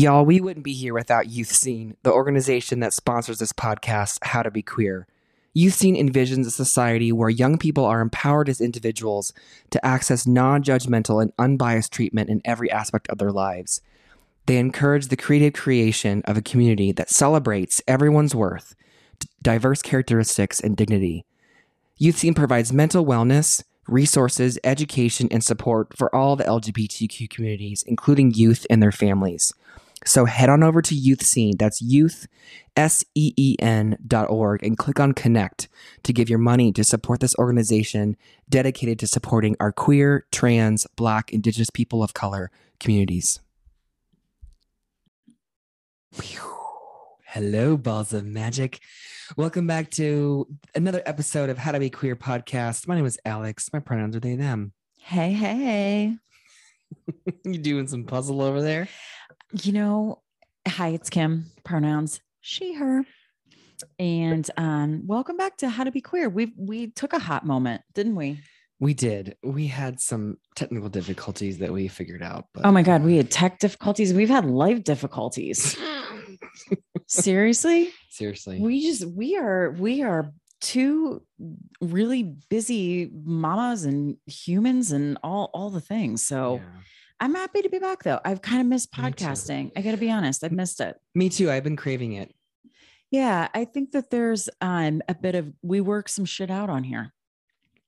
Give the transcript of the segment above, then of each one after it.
Y'all, we wouldn't be here without YouthSeen, the organization that sponsors this podcast, How to Be Queer. YouthSeen envisions a society where young people are empowered as individuals to access non judgmental and unbiased treatment in every aspect of their lives. They encourage the creative creation of a community that celebrates everyone's worth, diverse characteristics, and dignity. YouthSeen provides mental wellness, resources, education, and support for all the LGBTQ communities, including youth and their families. So head on over to YouthSeen, that's youth, S E E N dot org, and click on connect to give your money to support this organization dedicated to supporting our queer, trans, black, indigenous people of color communities. Hello, balls of magic. Welcome back to another episode of How to Be Queer podcast. My name is Alex. My pronouns are they, them. Hey, hey. you doing some puzzle over there? You know, hi, it's Kim. Pronouns she, her. And um, welcome back to How to Be Queer. We we took a hot moment, didn't we? We did. We had some technical difficulties that we figured out. But Oh my god, we had tech difficulties. We've had life difficulties. Seriously? seriously. We just we are we are two really busy mamas and humans and all all the things. So Yeah. I'm happy to be back though. I've kind of missed podcasting. I got to be honest, I've missed it. Me too. I've been craving it. Yeah, I think that there's um a bit of we work some shit out on here.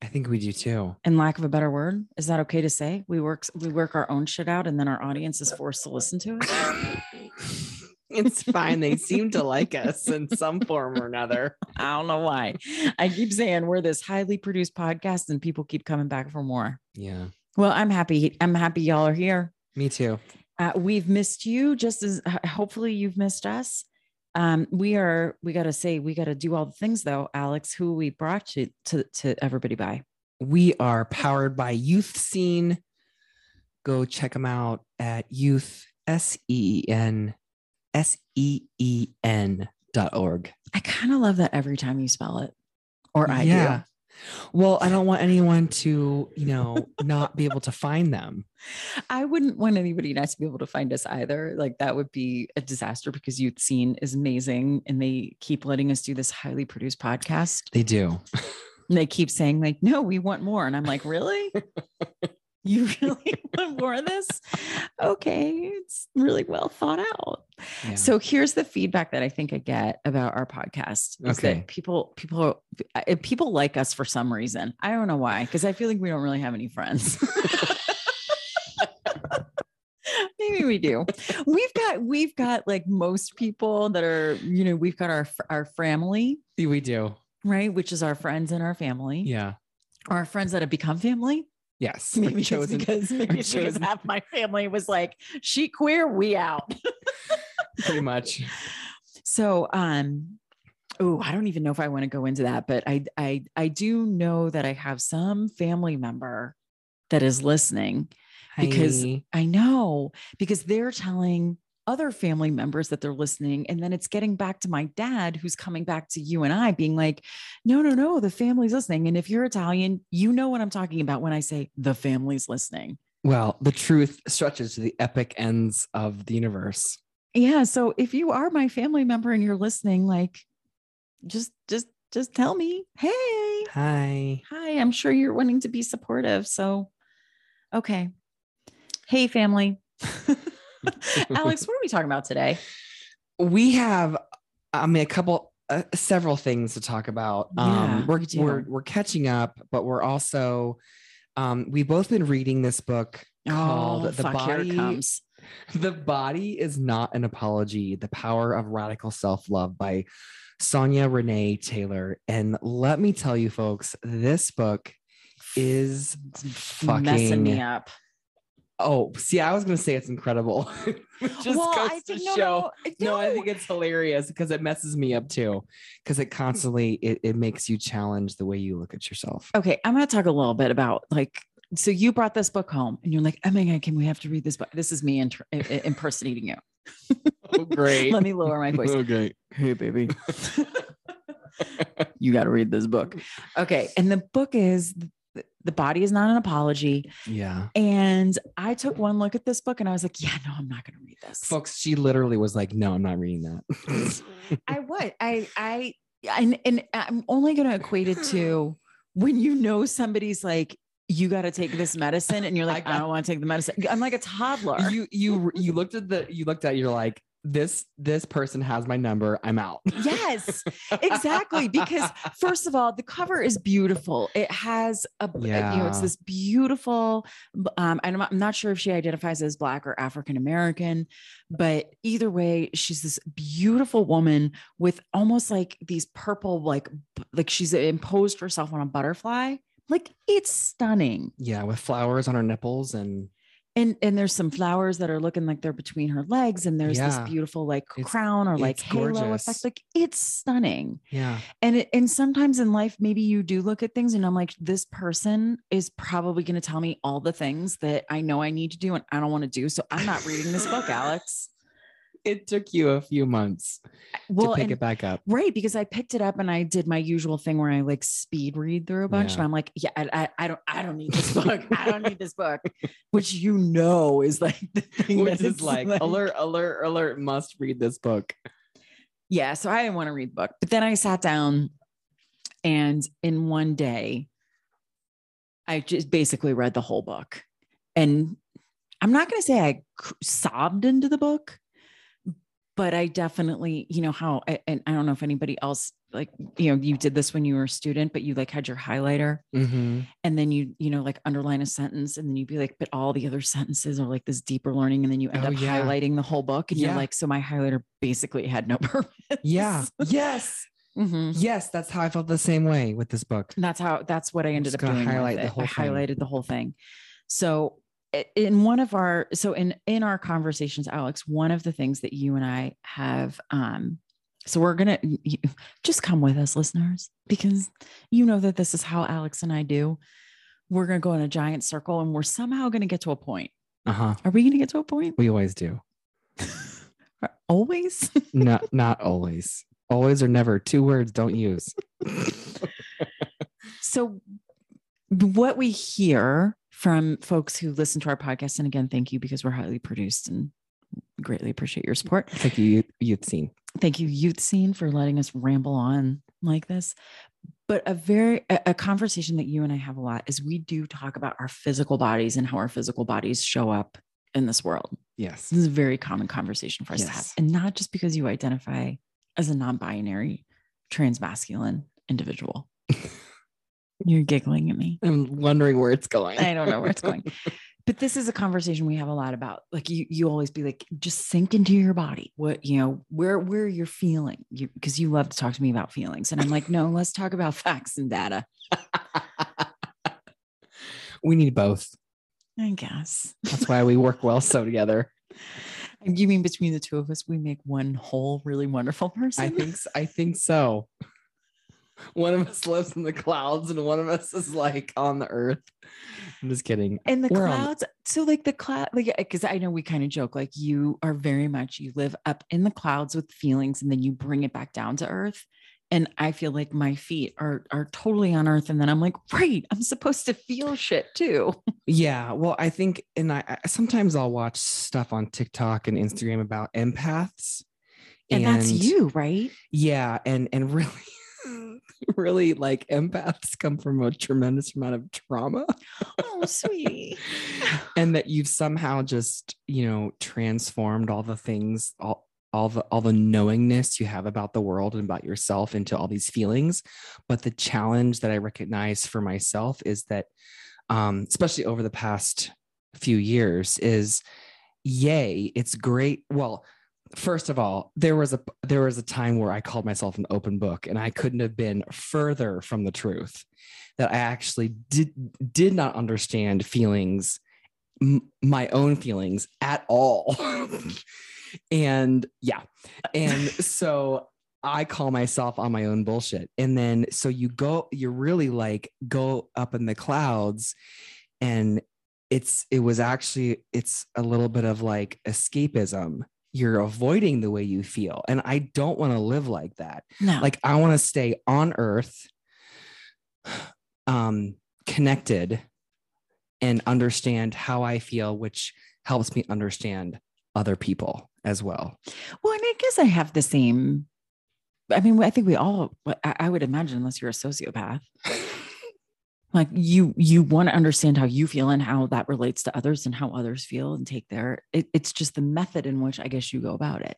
I think we do too. In lack of a better word, is that okay to say? We work we work our own shit out, and then our audience is forced to listen to it. it's fine. They seem to like us in some form or another. I don't know why. I keep saying we're this highly produced podcast, and people keep coming back for more. Yeah. Well, I'm happy. I'm happy y'all are here. Me too. Uh, we've missed you just as hopefully you've missed us. Um, we are. We got to say we got to do all the things though, Alex. Who we brought you to to everybody by. We are powered by YouthSeen. Go check them out at youth S E E N S E E N dot org. I kind of love that every time you spell it, or I Yeah. do. Well, I don't want anyone to, you know, not be able to find them. I wouldn't want anybody not to be able to find us either. Like that would be a disaster because YouthSeen is amazing and they keep letting us do this highly produced podcast. They do. And they keep saying, like, no, we want more. And I'm like, really? you really want more of this? Okay. It's really well thought out. Yeah. So here's the feedback that I think I get about our podcast is Okay. that people people people like us for some reason. I don't know why because I feel like we don't really have any friends. Maybe we do. We've got we've got like most people that are you know we've got our our family we do. right, which is our friends and our family. Yeah. Our friends that have become family. Yes. Maybe chosen- because maybe it's because half my family was like she queer, we out. pretty much. So, um, oh, I don't even know if I want to go into that, but I, I, I do know that I have some family member that is listening because. I know because they're telling other family members that they're listening, and then it's getting back to my dad, who's coming back to you and I, being like, "No, no, no, the family's listening." And if you're Italian, you know what I'm talking about when I say the family's listening. Well, the truth stretches to the epic ends of the universe. Yeah. So if you are my family member and you're listening, like, just, just, just tell me, hey, Hi. hi. I'm sure you're wanting to be supportive. So, okay. Hey, family. Alex, what are we talking about today? We have, I mean, a couple, uh, several things to talk about. Yeah, um, we're, we we're, we're catching up, but we're also, um, we've both been reading this book called oh, "The fuck, Body." comes. The Body is Not an Apology The Power of Radical Self Love by Sonya Renee Taylor. And let me tell you, folks, this book is fucking messing me up. Oh, see, I was gonna say it's incredible. Just well, goes I to think no, show. no, No, I think it's hilarious because it messes me up too. Because it constantly it, it makes you challenge the way you look at yourself. okay, I'm going to talk a little bit about like. So you brought this book home, and you're like, "Oh my god, can we have to read this book?" This is me inter- impersonating you. Oh, great. Let me lower my voice. Oh, okay. Hey, baby. you got to read this book. Okay. And the book is the body is not an apology. Yeah. And I took one look at this book and I was like, yeah, no, I'm not going to read this. Folks, she literally was like, no, I'm not reading that. I would. I, I, and, and I'm only going to equate it to when you know somebody's like, you got to take this medicine and you're like, I, I don't want to take the medicine. I'm like a toddler. you, you, you looked at the, you looked at, you're like, this this person has my number i'm out. Yes exactly because first of all the cover is beautiful. It has a yeah. you know it's this beautiful um i'm not sure if she identifies as black or african american but either way she's this beautiful woman with almost like these purple like like she's imposed herself on a butterfly. Like it's stunning. Yeah with flowers on her nipples and and and there's some flowers that are looking like they're between her legs and there's yeah. this beautiful like it's, crown or like halo gorgeous. effect like it's stunning yeah and it, and sometimes in life maybe you do look at things and i'm like this person is probably going to tell me all the things that i know i need to do and i don't want to do so i'm not reading this book alex it took you a few months well, to pick and, it back up. Right. Because I picked it up and I did my usual thing where I like speed read through a bunch. Yeah. And I'm like, yeah, I, I, I, don't, I don't need this book. I don't need this book, which you know is like the thing which is like, like alert, alert, alert, must read this book. Yeah. So I didn't want to read the book, but then I sat down and in one day, I just basically read the whole book. And I'm not going to say I sobbed into the book, but I definitely, you know, how, and I don't know if anybody else like, you know, you did this when you were a student, but you like had your highlighter mm-hmm. and then you, you know, like underline a sentence and then you'd be like, but all the other sentences are like this deeper learning. And then you end oh, up yeah. highlighting the whole book and yeah. you're like, so my highlighter basically had no purpose. Yeah. Yes. Mm-hmm. Yes, that's how I felt the same way with this book. That's how that's what I ended up doing. Highlight the whole I thing. highlighted the whole thing. So in one of our so in in our conversations alex one of the things that you and i have um so we're gonna just come with us listeners because you know that this is how alex and i do. We're gonna go in a giant circle and we're somehow gonna get to a point. Uh-huh. Are we gonna get to a point? We always do. Always? Not not always. Always or never. Two words don't use. So what we hear from folks who listen to our podcast. And again, thank you because we're highly produced and greatly appreciate your support. Thank you, YouthSeen. Thank you, YouthSeen, for letting us ramble on like this. But a very a, conversation that you and I have a lot is we do talk about our physical bodies and how our physical bodies show up in this world. Yes. This is a very common conversation for us yes. to have. And not just because you identify as a non-binary transmasculine individual. You're giggling at me. I'm wondering where it's going. I don't know where it's going. but this is a conversation we have a lot about. Like you, you always be like, just sink into your body. What you know, where where you're feeling. You because you love to talk to me about feelings, and I'm like, no, let's talk about facts and data. we need both. I guess that's why we work well so together. You mean between the two of us, we make one whole, really wonderful person? I think. I think so one of us lives in the clouds and one of us is like on the earth. I'm just kidding. And the We're clouds, on... so like the cloud, like because I know we kind of joke, like you are very much you live up in the clouds with feelings and then you bring it back down to earth. And I feel like my feet are are totally on earth. And then I'm like, right, I'm supposed to feel shit too. Yeah. Well, I think, and I, I sometimes I'll watch stuff on TikTok and Instagram about empaths. And, and that's you, right? Yeah. And and really really like empaths come from a tremendous amount of trauma. Oh, sweetie. and that you've somehow just, you know, transformed all the things, all all the all the knowingness you have about the world and about yourself into all these feelings. But the challenge that I recognize for myself is that um, especially over the past few years, is yay, it's great. Well, first of all, there was a there was a time where I called myself an open book, and I couldn't have been further from the truth. That I actually did did not understand feelings, m- my own feelings at all. and yeah, and so I call myself on my own bullshit. And then so you go, you really like go up in the clouds, and it's it was actually it's a little bit of like escapism you're avoiding the way you feel. And I don't want to live like that. No. Like I want to stay on earth. Um, connected and understand how I feel, which helps me understand other people as well. Well, and I guess I have the same. I mean, I think we all. I I would imagine, unless you're a sociopath, like you you want to understand how you feel and how that relates to others and how others feel and take their. It, it's just the method in which I guess you go about it,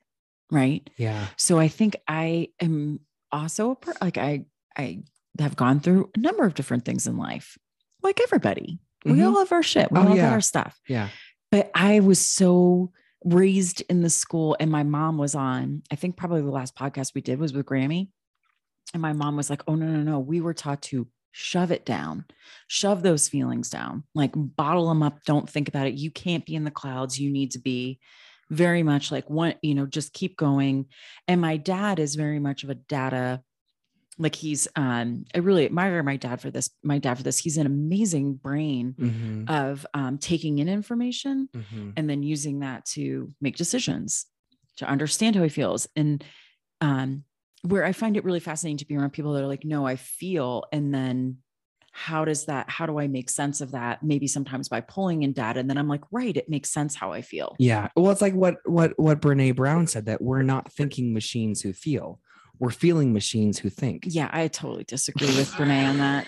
right? Yeah. So I think I am also a per- like I I have gone through a number of different things in life, like everybody. We Mhm. all have our shit. We Oh, all have our stuff. Yeah. But I was so raised in the school, and my mom was on. I think probably the last podcast we did was with Grammy, and my mom was like, "Oh no, no, no! We were taught to shove it down, shove those feelings down, like bottle them up. Don't think about it. You can't be in the clouds. You need to be." very much like one you know just keep going and my dad is very much of a data like he's um i really admire my dad for this my dad for this he's an amazing brain Mm-hmm. of um, taking in information Mm-hmm. and then using that to make decisions to understand how he feels and um where i find it really fascinating to be around people that are like no i feel and then how does that how do i make sense of that maybe sometimes by pulling in data and then i'm like right it makes sense how i feel Yeah. Well, it's like what what what Brene Brown said that we're not thinking machines who feel. We're feeling machines who think. yeah i totally disagree with brene on that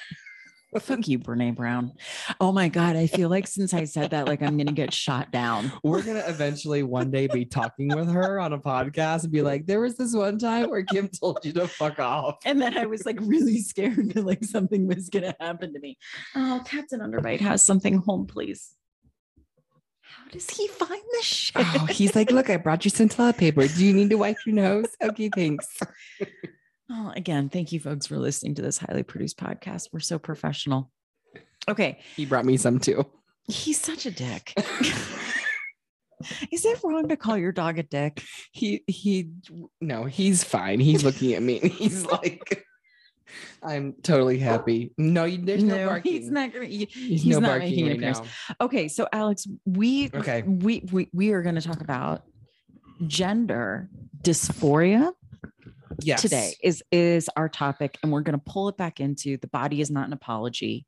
fuck you brene brown oh my god i feel like since i said that like i'm gonna get shot down We're gonna eventually one day be talking with her on a podcast and be like, there was this one time where Kim told you to fuck off. And then I was like really scared that like something was gonna happen to me. Oh, Captain Underbite has something home, please. How does he find the shit? Oh, he's like, look, I brought you some toilet paper. Do you need to wipe your nose? Okay, thanks. Oh, again, thank you folks for listening to this highly produced podcast. We're so professional. Okay, He brought me some too. he's such a dick. Is it wrong to call your dog a dick? He he no, he's fine. He's looking at me and he's like, I'm totally happy. No, there's no, barking. he's not gonna. he- He's, he's no not barking making an right appearance. now. Okay, so Alex, we Okay. we we, we are going to talk about gender dysphoria Yes. today is is our topic and we're going to pull it back into the body is not an apology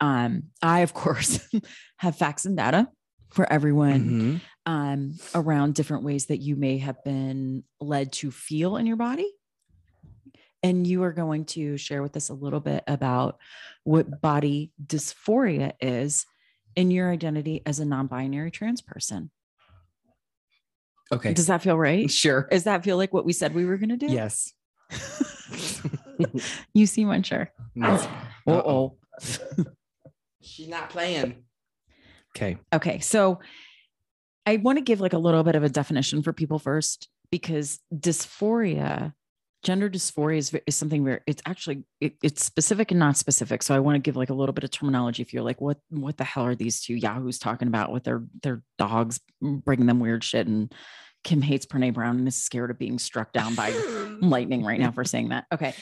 um i of course have facts and data for everyone Mhm. um around different ways that you may have been led to feel in your body and you are going to share with us a little bit about what body dysphoria is in your identity as a non-binary trans person Okay. does that feel right Sure. does that feel like what we said we were going to do Yes. you seem unsure No. uh-oh She's not playing. Okay. Okay. So I want to give like a little bit of a definition for people first because dysphoria, gender dysphoria is, is something where it's actually it- it's specific and not specific. So I want to give like a little bit of terminology if you're like, what what the hell are these two yahoos talking about with their their dogs bringing them weird shit and Kim hates Brene Brown and is scared of being struck down by lightning right now for saying that. Okay.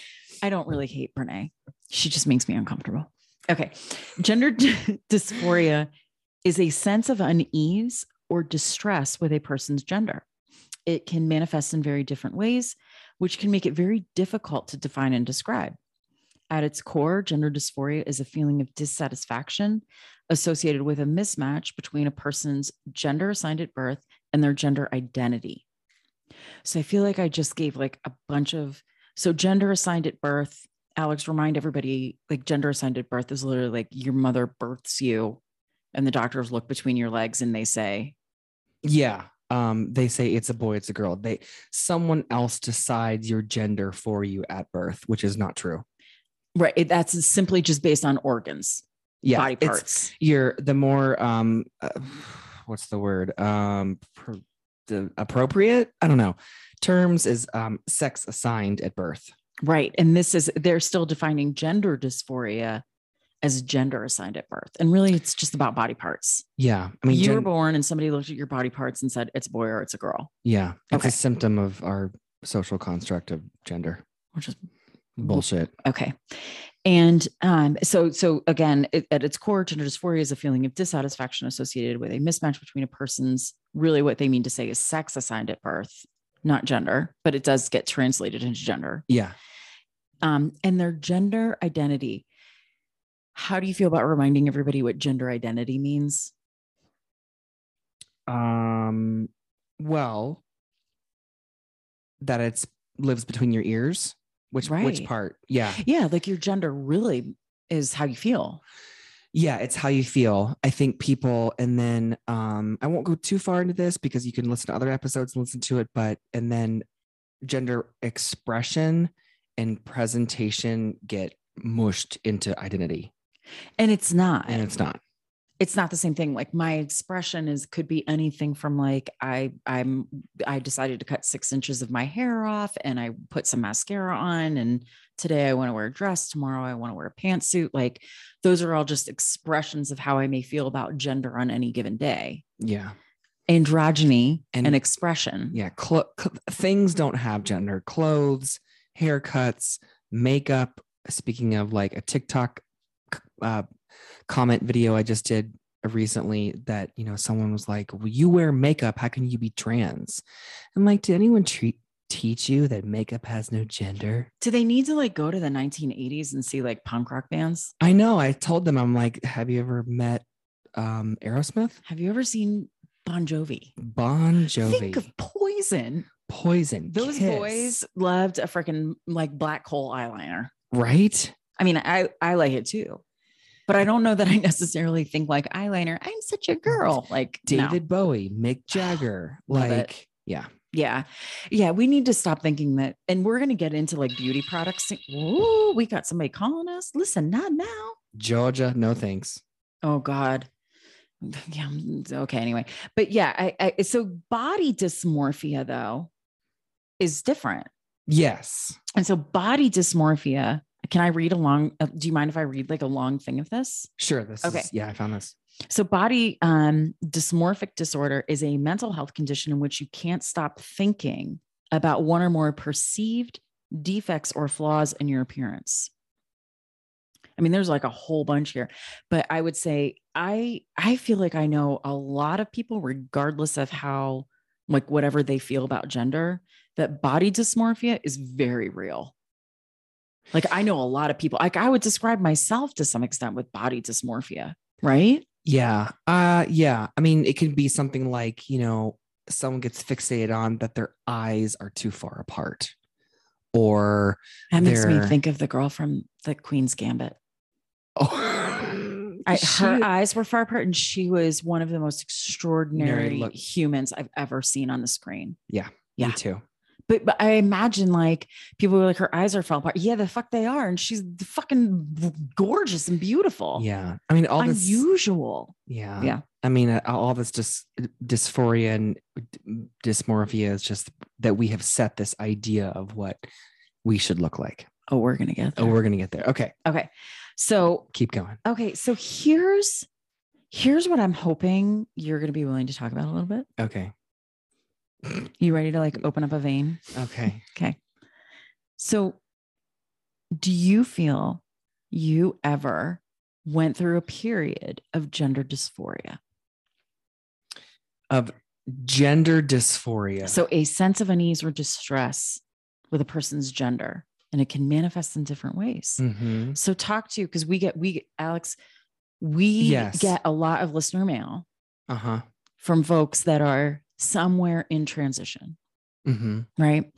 I don't really hate Brene. She just makes me uncomfortable. Okay. Gender dysphoria is a sense of unease or distress with a person's gender. It can manifest in very different ways, which can make it very difficult to define and describe. At its core, gender dysphoria is a feeling of dissatisfaction associated with a mismatch between a person's gender assigned at birth and their gender identity. So I feel like I just gave like a bunch of so gender assigned at birth. Alex, remind everybody like gender assigned at birth is literally like your mother births you, and the doctors look between your legs and they say, Yeah. Um, they say it's a boy, it's a girl. They someone else decides your gender for you at birth, which is not true. right, it- that's simply just based on organs, Yeah. body parts. You're the more um uh, what's the word? Um pro- the appropriate? I don't know. Terms is um sex assigned at birth. Right. And this is, they're still defining gender dysphoria as gender assigned at birth. And really, it's just about body parts. Yeah. I mean you were born and somebody looked at your body parts and said, it's a boy or it's a girl, yeah. It's Okay. a symptom of our social construct of gender. which is Bullshit. Okay. And um, so, so again, it, at its core, gender dysphoria is a feeling of dissatisfaction associated with a mismatch between a person's really what they mean to say is sex assigned at birth, not gender, but it does get translated into gender Yeah. um, and their gender identity. How do you feel about reminding everybody what gender identity means? Um, well, that it's lives between your ears. Which right. which part? Yeah. Yeah, like your gender really is how you feel. Yeah, it's how you feel. I think people, and then um, I won't go too far into this because you can listen to other episodes and listen to it, but and then gender expression and presentation get mushed into identity, And it's not. and it's not. it's not the same thing like my expression is could be anything from like i i'm i decided to cut six inches of my hair off and i put some mascara on and today i want to wear a dress tomorrow i want to wear a pantsuit like those are all just expressions of how i may feel about gender on any given day Yeah, androgyny And- and, expression yeah. Cl- cl- things don't have gender. Clothes, haircuts, makeup. Speaking of like a TikTok uh, comment video I just did recently that you know someone was like well, you wear makeup. How can you be trans? I'm like did anyone treat teach you that makeup has no gender? Do they need to like go to the 1980s and see like punk rock bands? I know. I told them i'm like have you ever met um aerosmith? Have you ever seen bon jovi? Bon jovi. Think of poison. Poison. Those Kiss, boys loved a freaking like black hole eyeliner. Right I mean, I I like it too, but I don't know that I necessarily think like eyeliner. I'm such a girl. Like no. david bowie mick jagger Love it. like yeah Yeah, yeah. We need to stop thinking that, and we're gonna get into like beauty products. Ooh, we got somebody calling us. Listen, not now. georgia no thanks Oh God. Yeah. mm, Okay. Anyway, but yeah. I, I so body dysmorphia though is different, yes and so body dysmorphia. Can I read along? uh, Do you mind if I read like a long thing of this? sure this Okay. is yeah i found this So, body um, dysmorphic disorder is a mental health condition in which you can't stop thinking about one or more perceived defects or flaws in your appearance. I mean, there's like a whole bunch here, but I would say I I feel like I know a lot of people, regardless of how like whatever they feel about gender, that body dysmorphia is very real. Like I know a lot of people. Like I would describe myself to some extent with body dysmorphia, right? Yeah. Uh yeah. I mean, it can be something like, you know, someone gets fixated on that their eyes are too far apart. Or That makes me think of the girl from the Queen's Gambit. oh I, her eyes were far apart, and she was one of the most extraordinary humans I've ever seen on the screen. yeah. me too. But but I imagine like people were like her eyes are far apart. Yeah, the fuck they are, and she's fucking gorgeous and beautiful. Yeah. I mean, all this unusual. yeah. Yeah. I mean, uh, all this just dysphoria and dysmorphia is just that we have set this idea of what we should look like. Oh, we're gonna get there. Oh, we're going to get there. Okay. okay. So Keep going. okay, so here's here's what I'm hoping you're gonna be willing to talk about a little bit. Okay. You ready to like open up a vein? Okay. Okay. So, do you feel you ever went through a period of gender dysphoria? Of gender dysphoria. So, a sense of unease or distress with a person's gender, and it can manifest in different ways. Mhm. So, talk to you because we get, we, Alex, we Yes. get a lot of listener mail Uh-huh. from folks that are somewhere in transition, hmm right?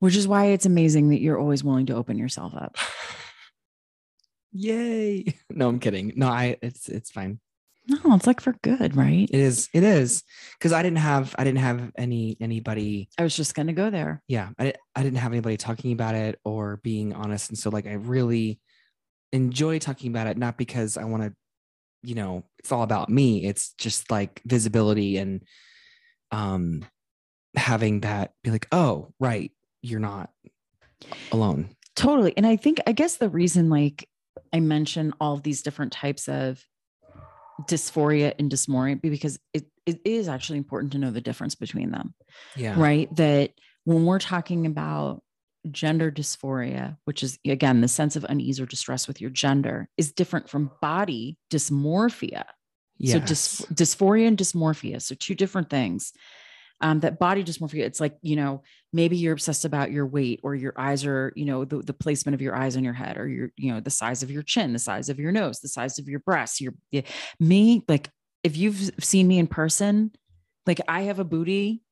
Which is why it's amazing that you're always willing to open yourself up. Yay. No, I'm kidding. No, I it's it's fine. No, it's like for good, right? It is it is cuz I didn't have I didn't have any anybody I was just going to go there. yeah, I I didn't have anybody talking about it or being honest and so like I really enjoy talking about it not because I want to you know, it's all about me. It's just like visibility and um having that be like, "Oh, right, you're not alone." Totally. And I think, I guess the reason, like, I mention all of these different types of dysphoria and dysmorphia because it, it is actually important to know the difference between them, Yeah. right? That when we're talking about gender dysphoria, which is again the sense of unease or distress with your gender, is different from body dysmorphia. So dys- dysphoria and dysmorphia, so two different things. um, that body dysmorphia it's like you know maybe you're obsessed about your weight or your eyes are you know the, the placement of your eyes on your head or your you know the size of your chin the size of your nose the size of your breasts your me like if you've seen me in person like i have a booty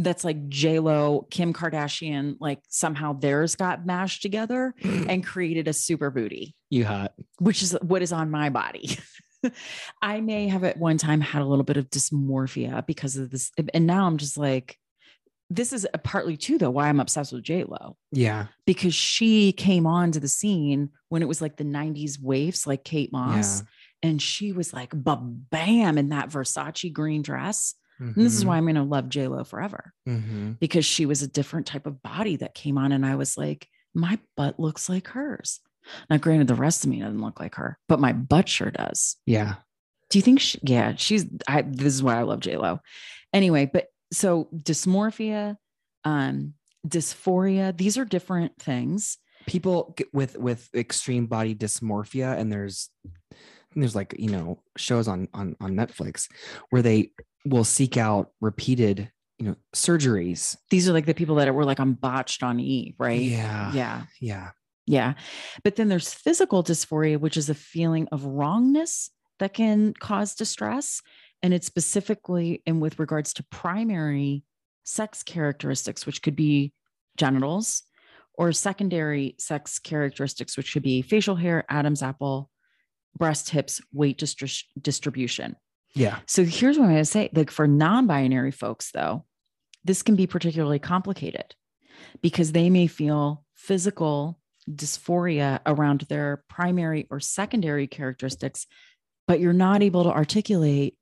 that's like J Lo, Kim Kardashian, like somehow theirs got mashed together and created a super booty. You hot. Which is what is on my body. I may have at one time had a little bit of dysmorphia because of this. And now I'm just like, this is partly too, though, why I'm obsessed with J Lo. Yeah. Because she came onto the scene when it was like the 90s waves, like Kate Moss. Yeah. And she was like, bam, in that Versace green dress. Mm-hmm. And this is why mm-hmm. I'm going to love J Lo forever mm-hmm. because she was a different type of body that came on. And I was like, my butt looks like hers. Now, granted, the rest of me doesn't look like her, but my butt sure does. Yeah. Do you think? She, yeah, she's. I. This is why I love J Lo. Anyway, but so dysmorphia, um, dysphoria. These are different things. People with with extreme body dysmorphia, and there's there's like you know shows on on on Netflix where they will seek out repeated you know surgeries. These are like the people that were like on botched on E, right? Yeah, yeah, yeah. Yeah. But then there's physical dysphoria, which is a feeling of wrongness that can cause distress. And it's specifically in with regards to primary sex characteristics, which could be genitals, or secondary sex characteristics, which could be facial hair, Adam's apple, breast, hips, weight distri- distribution. Yeah. So here's what I'm going to say like for non binary folks, though, this can be particularly complicated because they may feel physical dysphoria around their primary or secondary characteristics, but you're not able to articulate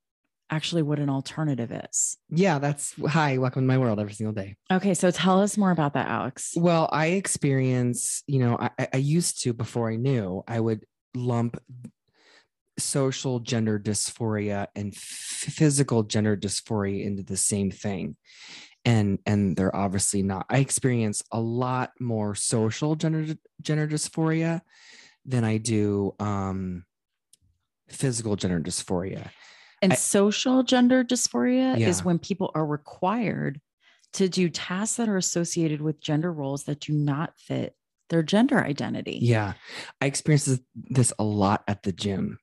actually what an alternative is. Yeah, that's hi, welcome to my world every single day. Okay, so tell us more about that, Alex. Well, I experience, you know, I, I used to before I knew, I would lump social gender dysphoria and f- physical gender dysphoria into the same thing and and they're obviously not i experience a lot more social gender gender dysphoria than i do um physical gender dysphoria. And I, social gender dysphoria yeah. is when people are required to do tasks that are associated with gender roles that do not fit their gender identity. Yeah. I experience this a lot at the gym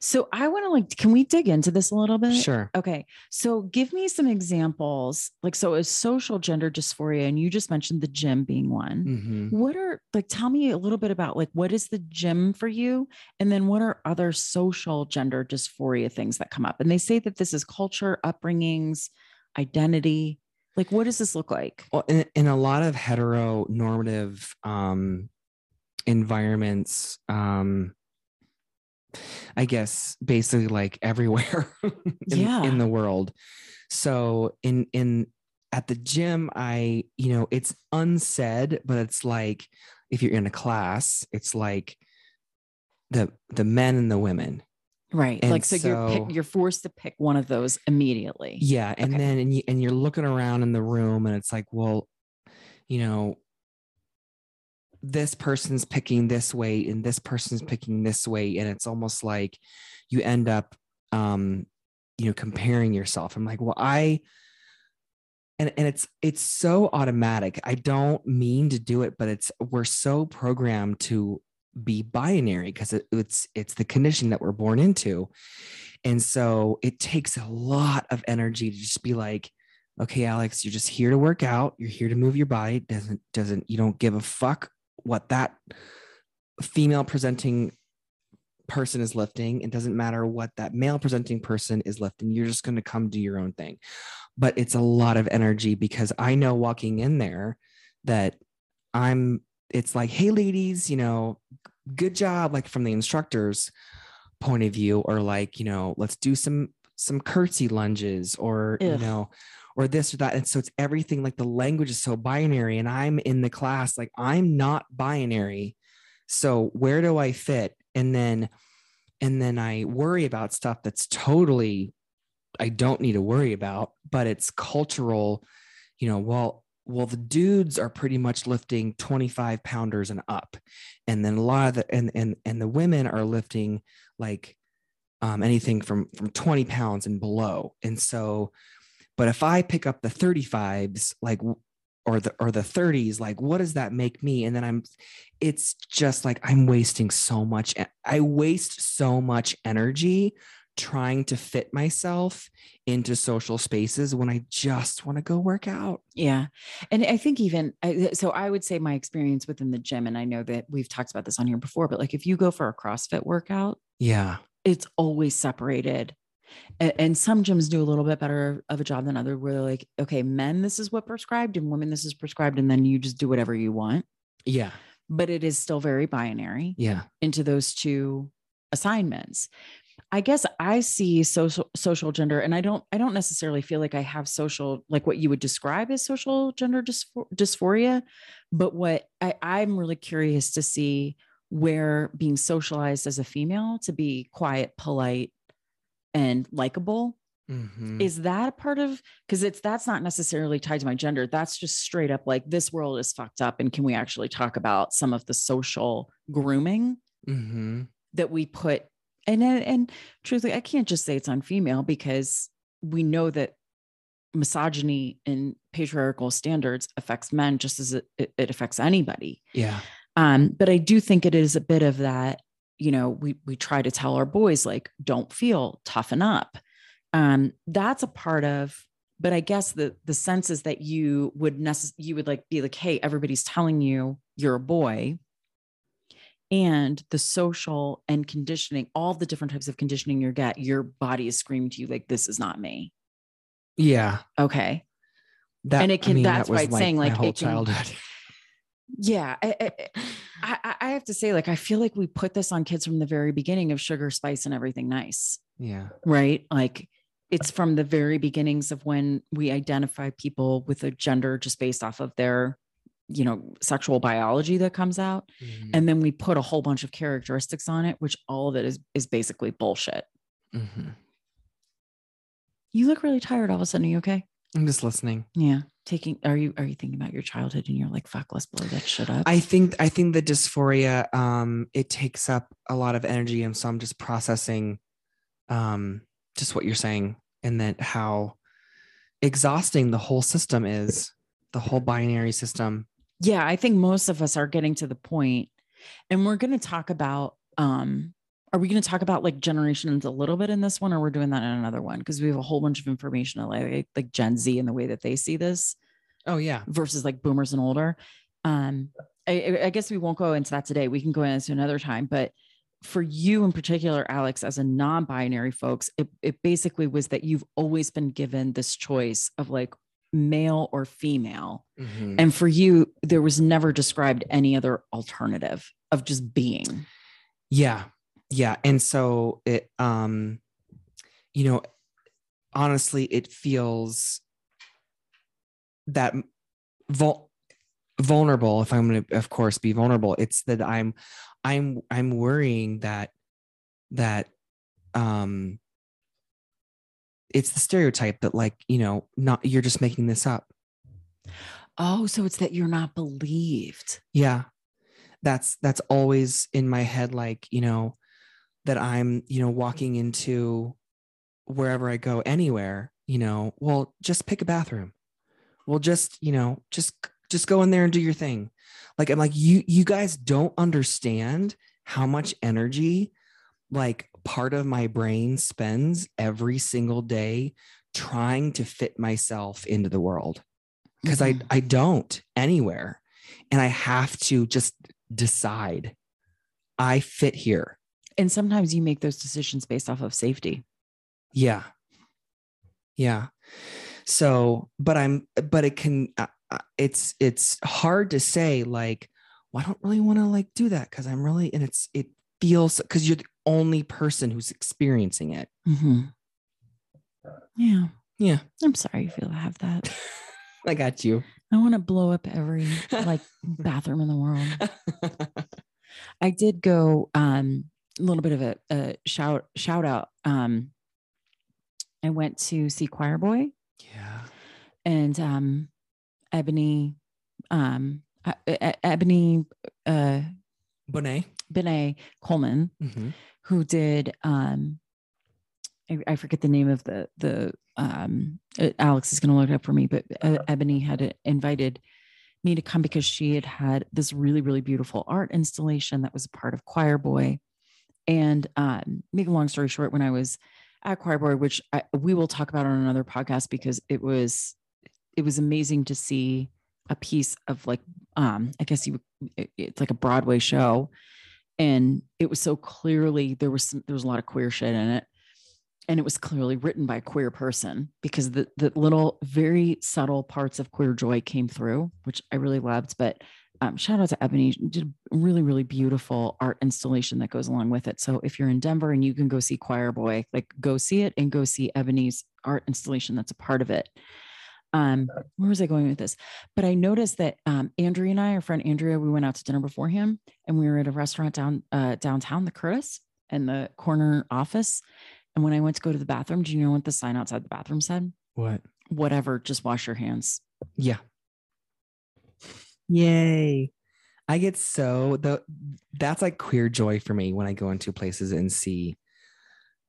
so I want to like, can we dig into this a little bit? Sure. Okay. So give me some examples. Like, so is social gender dysphoria, and you just mentioned the gym being one. Mm-hmm. What are like, tell me a little bit about like, what is the gym for you? And then what are other social gender dysphoria things that come up? And they say that this is culture, upbringings, identity. Like, what does this look like? Well, in, in a lot of heteronormative um, environments, um, I guess basically like everywhere in, yeah. in the world. So in in at the gym, I, you know, it's unsaid, but it's like if you're in a class, it's like the the men and the women. Right. And like so, so you're pick, you're forced to pick one of those immediately. Yeah. And okay. then and you and you're looking around in the room and it's like, well, you know, this person's picking this way and this person's picking this way. And it's almost like you end up um you know comparing yourself. I'm like well i and and it's it's so automatic. I don't mean to do it but it's we're so programmed to be binary because it, it's it's the condition that we're born into. And so it takes a lot of energy to just be like okay alex you're just here to work out. You're here to move your body. Doesn't doesn't you don't give a fuck what that female presenting person is lifting. It doesn't matter what that male presenting person is lifting. You're just going to come do your own thing. But it's a lot of energy because I know walking in there that I'm, it's like, hey, ladies, you know, good job, like from the instructor's point of view, or like, you know, let's do some, some curtsy lunges or, Ugh. you know, or this or that. And so it's everything like the language is so binary. And I'm in the class, like I'm not binary. So where do I fit? And then, and then I worry about stuff that's totally, I don't need to worry about, but it's cultural, you know, well, well, the dudes are pretty much lifting 25 pounders and up. And then a lot of the, and, and, and the women are lifting like um, anything from, from 20 pounds and below. And so But if I pick up the 35s, like or the or the 30s like what does that make me? And then i'm it's just like i'm wasting so much i waste so much energy trying to fit myself into social spaces when i just want to go work out. Yeah. And i think even so i would say my experience within the gym and i know that we've talked about this on here before but like if you go for a crossfit workout yeah. it's always separated and, and, some gyms do a little bit better of a job than other where they're like okay men this is what prescribed and women this is prescribed and then you just do whatever you want. Yeah. But it is still very binary yeah. into those two assignments. I guess i see social social gender and i don't i don't necessarily feel like i have social like what you would describe as social gender dysphoria but what I, i'm really curious to see where being socialized as a female to be quiet polite and likable mm-hmm. is that a part of because it's that's not necessarily tied to my gender that's just straight up like this world is fucked up and can we actually talk about some of the social grooming mm-hmm. that we put and and truthfully i can't just say it's on female because we know that misogyny and patriarchal standards affects men just as it, it affects anybody yeah um but i do think it is a bit of that you know we we try to tell our boys like don't feel toughen up. Um that's a part of but i guess the the sense is that you would necess- you would like be like hey everybody's telling you you're a boy. And the social and conditioning all the different types of conditioning you get your body is screaming to you like this is not me. Yeah. Okay. That and it can I mean, that's that why it's like saying like whole it can, childhood. Yeah I, I, I have to say like i feel like we put this on kids from the very beginning of sugar spice and everything nice yeah. right? Like it's from the very beginnings of when we identify people with a gender just based off of their you know sexual biology that comes out mm-hmm. and then we put a whole bunch of characteristics on it which all of it is is basically bullshit. Mm-hmm. you look really tired all of a sudden. Are you okay? I'm just listening. Yeah taking are you are you thinking about your childhood and you're like fuck let's blow that shit up. I think i think the dysphoria um it takes up a lot of energy and so i'm just processing um just what you're saying and that how exhausting the whole system is the whole binary system. Yeah i think most of us are getting to the point and we're going to talk about um are we going to talk about like generations a little bit in this one or we're doing that in another one? Because we have a whole bunch of information like like gen z and the way that they see this oh yeah. versus like boomers and older. Um I, I guess we won't go into that today. We can go into another time but for you in particular alex as a non-binary folks it, it basically was that you've always been given this choice of like male or female. Mm-hmm. and for you there was never described any other alternative of just being. Yeah yeah and so it um you know honestly it feels that vul- vulnerable if i'm going to of course be vulnerable. It's that i'm i'm i'm worrying that that um it's the stereotype that like you know not you're just making this up. Oh so it's that you're not believed. Yeah. That's that's always in my head like you know that I'm, you know, walking into wherever I go anywhere, you know, well, just pick a bathroom. Well, just, you know, just just go in there and do your thing. Like I'm like you you guys don't understand how much energy like part of my brain spends every single day trying to fit myself into the world because mm-hmm. I I don't anywhere and I have to just decide I fit here and sometimes you make those decisions based off of safety. Yeah. Yeah. So, but I'm, but it can, uh, uh it's, it's hard to say like, well, I don't really want to like do that because I'm really, and it's, it feels because you're the only person who's experiencing it. Mm-hmm. Yeah. Yeah. I'm sorry you feel to have that. I got you. I want to blow up every like bathroom in the world. I did go um little bit of a, a shout shout out. Um, I went to see Choir Boy. Yeah. And um, Ebony, um, Ebony, uh, Bonet, Benet Coleman, mm-hmm. who did um, I, I, forget the name of the the um, uh, Alex is going to look it up for me, but uh, Ebony had invited me to come because she had had this really, really beautiful art installation that was a part of Choir Boy. And um, make a long story short, when I was at Choir Boy, which I, we will talk about on another podcast because it was it was amazing to see a piece of like um I guess you it's like a Broadway show, and it was so clearly there was some, there was a lot of queer shit in it and it was clearly written by a queer person because the the little very subtle parts of queer joy came through, which I really loved. But um, shout out to Ebony, did a really really beautiful art installation that goes along with it. So if you're in Denver and you can go see Choir Boy, like go see it and go see Ebony's art installation that's a part of it. Um, where was I going with this? But I noticed that um, Andrea and I, our friend Andrea, we went out to dinner beforehand, and we were at a restaurant down uh, downtown, the Curtis, and the corner office and when I went to go to the bathroom, do you know what the sign outside the bathroom said? What? Whatever, just wash your hands. Yeah. Yay. I get so the that's like queer joy for me when I go into places and see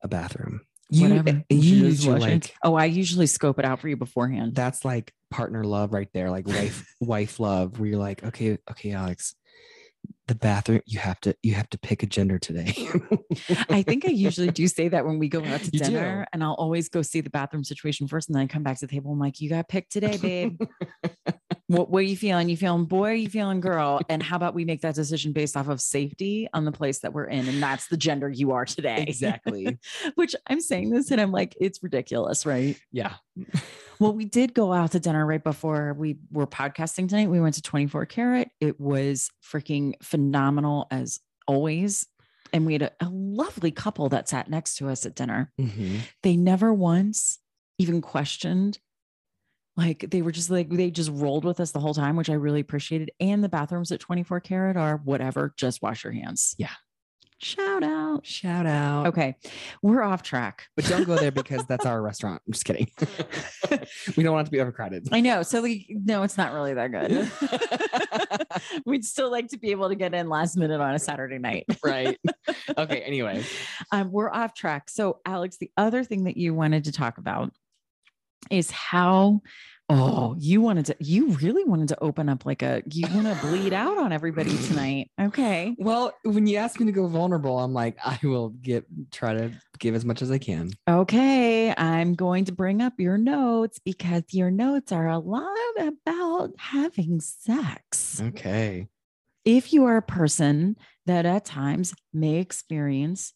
a bathroom. You, Whatever. Eh, you usually like oh, I usually scope it out for you beforehand. That's like partner love right there, like wife wife love, where you're like, okay, okay, Alex, the bathroom you have to you have to pick a gender today i think i usually do say that when we go out to you dinner do. and i'll always go see the bathroom situation first and then i come back to the table i'm like you got picked today babe what, what are you feeling you feeling boy you feeling girl and how about we make that decision based off of safety on the place that we're in and that's the gender you are today exactly which i'm saying this and i'm like it's ridiculous right yeah well, we did go out to dinner right before we were podcasting tonight. We went to 24 Karat. It was freaking phenomenal as always. And we had a, a lovely couple that sat next to us at dinner. Mm-hmm. They never once even questioned. Like they were just like, they just rolled with us the whole time, which I really appreciated. And the bathrooms at 24 Karat are whatever, just wash your hands. Yeah. Shout out. Shout out. Okay. We're off track. But don't go there because that's our restaurant. I'm just kidding. we don't want it to be overcrowded. I know. So we no, it's not really that good. We'd still like to be able to get in last minute on a Saturday night. right. Okay. Anyway. Um, we're off track. So Alex, the other thing that you wanted to talk about is how Oh, you wanted to, you really wanted to open up like a, you want to bleed out on everybody tonight. Okay. Well, when you ask me to go vulnerable, I'm like, I will get, try to give as much as I can. Okay. I'm going to bring up your notes because your notes are a lot about having sex. Okay. If you are a person that at times may experience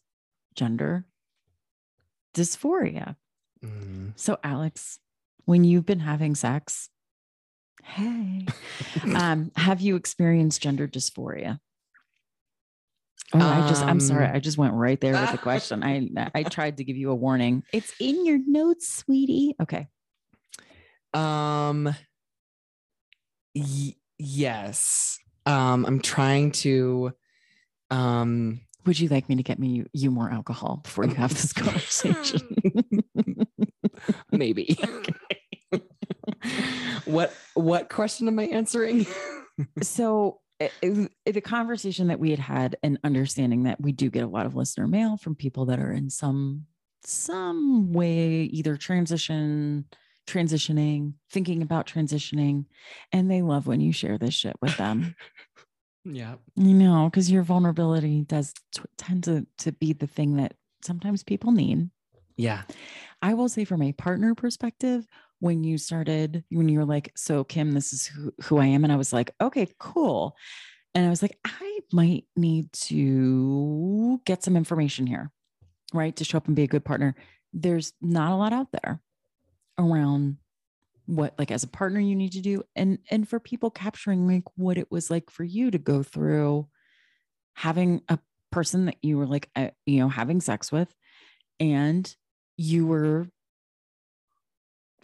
gender dysphoria. Mm. So, Alex, when you've been having sex, hey, um, have you experienced gender dysphoria? Oh, I just, I'm sorry. Um, I just went right there with the question. I, I tried to give you a warning. It's in your notes, sweetie. Okay. Um, y- yes. Um, I'm trying to, um, would you like me to get me you more alcohol before you have this conversation? Maybe. Okay what what question am I answering? so eh, eh, the conversation that we had had and understanding that we do get a lot of listener mail from people that are in some some way either transition transitioning thinking about transitioning and they love when you share this shit with them yeah you know because your vulnerability does t- tend to to be the thing that sometimes people need yeah i will say from a partner perspective when you started, when you were like, so Kim, this is who, who I am. And I was like, okay, cool. And I was like, I might need to get some information here, right? To show up and be a good partner. There's not a lot out there around what like as a partner you need to do and and for people capturing like what it was like for you to go through having a person that you were like uh, you know having sex with and you were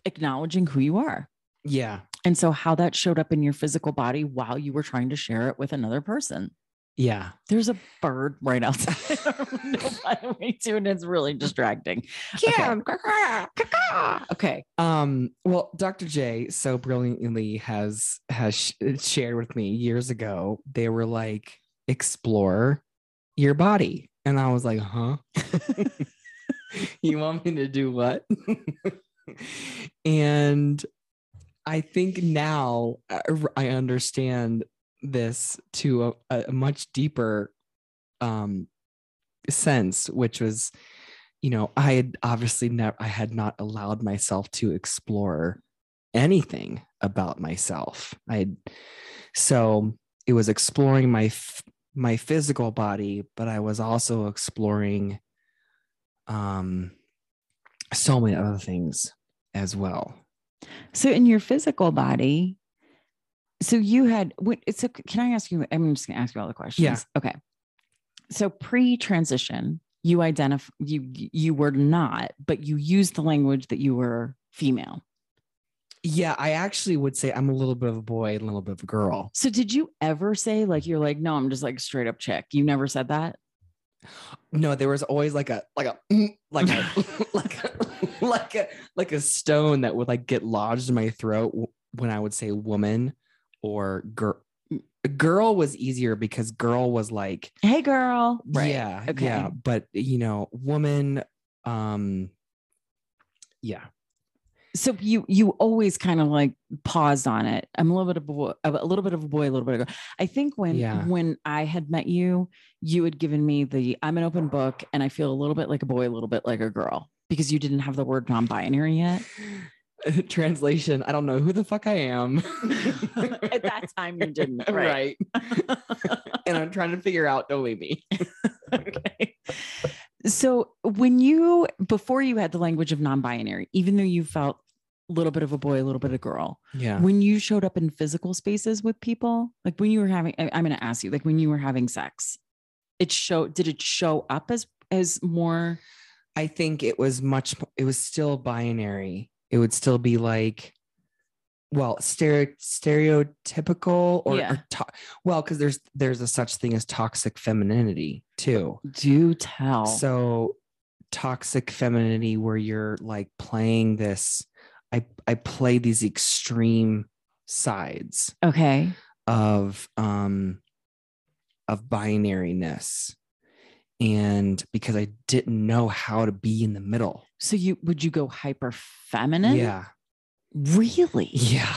acknowledging who you are. Yeah. And so how that showed up in your physical body while you were trying to share it with another person. Yeah. There's a bird right outside our window, by the way too, and it's really distracting. Yeah. Okay. okay. Um, well, Dr. J so brilliantly has has sh- shared with me years ago. They were like, explore your body. And I was like, huh? you want me to do what? and I think now uh, I understand this to a, a much deeper um, sense, which was, you know, I had obviously never, I had not allowed myself to explore anything about myself. I had, so it was exploring my my physical body, but I was also exploring um so many other things as well. So in your physical body, so you had what it's so can I ask you? I'm just gonna ask you all the questions. Yeah. Okay. So pre-transition, you identify you you were not, but you used the language that you were female. Yeah, I actually would say I'm a little bit of a boy and a little bit of a girl. So did you ever say like you're like, no, I'm just like straight up chick? You never said that? No, there was always like a like a mm, like a like a like a like a stone that would like get lodged in my throat when I would say woman or girl. Girl was easier because girl was like, hey girl. Right. Yeah. Okay. Yeah. But you know, woman, um, yeah. So you you always kind of like paused on it. I'm a little bit of a boy, a little bit of a boy, a little bit of a girl. I think when Yeah. when I had met you, you had given me the I'm an open book and I feel a little bit like a boy, a little bit like a girl because you didn't have the word non-binary yet. Translation, I don't know who the fuck I am. At that time you didn't, right? right. and I'm trying to figure out, don't leave me. okay. So when you before you had the language of non-binary, even though you felt a little bit of a boy, a little bit of a girl, Yeah. when you showed up in physical spaces with people, like when you were having, I- I'm going to ask you, like when you were having sex, it showed. Did it show up as as more? I think it was much, it was still binary. It would still be like, well, stereo, stereotypical or, Yeah. or to- well, because there's there's a such thing as toxic femininity too. Do tell. So toxic femininity where you're like playing this, I I play these extreme sides okay. of um of binariness and because i didn't know how to be in the middle So you would you go hyper feminine? yeah Really? yeah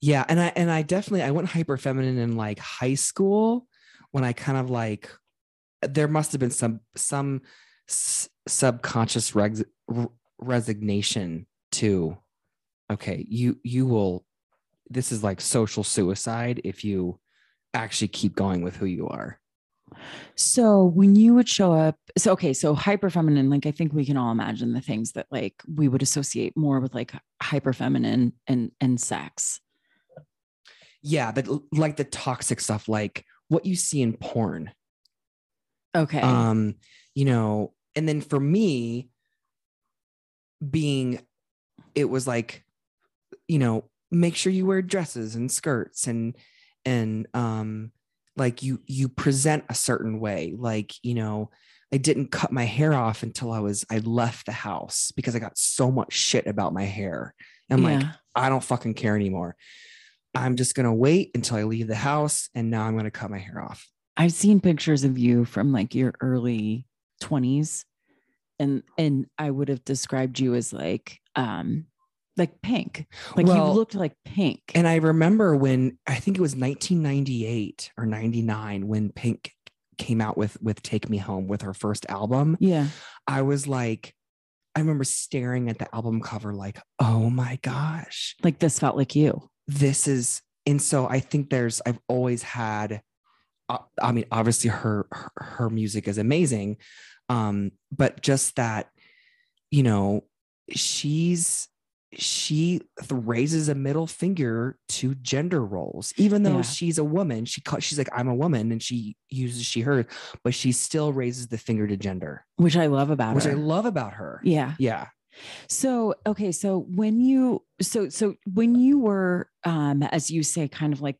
yeah and i and i definitely i went hyper feminine in like high school when i kind of like there must have been some some s- subconscious resignation to okay you you will this is like social suicide if you actually keep going with who you are So when you would show up, so okay, so hyper feminine, like I think we can all imagine the things that like we would associate more with like hyper feminine and and sex. yeah but like the toxic stuff like what you see in porn Okay. um you know and then for me being it was like you know make sure you wear dresses and skirts and and um like you you present a certain way like you know i didn't cut my hair off until i was i left the house because i got so much shit about my hair. I'm like i don't fucking care anymore. I'm just gonna wait until i leave the house and now i'm gonna cut my hair off. I've seen pictures of you from like your early 20s and and I would have described you as like um like pink. Like Well, you looked like pink. And I remember when I think it was 1998 or 99 when Pink came out with with Take Me Home with her first album. yeah. I was like I remember staring at the album cover like, "Oh my gosh. Like this felt like you. This is and so I think there's I've always had uh, I mean obviously her, her her music is amazing um but just that you know she's she th- raises a middle finger to gender roles even though Yeah. she's a woman she ca- she's like i'm a woman and she uses she her but she still raises the finger to gender Which I love about her. which i love about her yeah. yeah So, okay, so when you so so when you were um as you say kind of like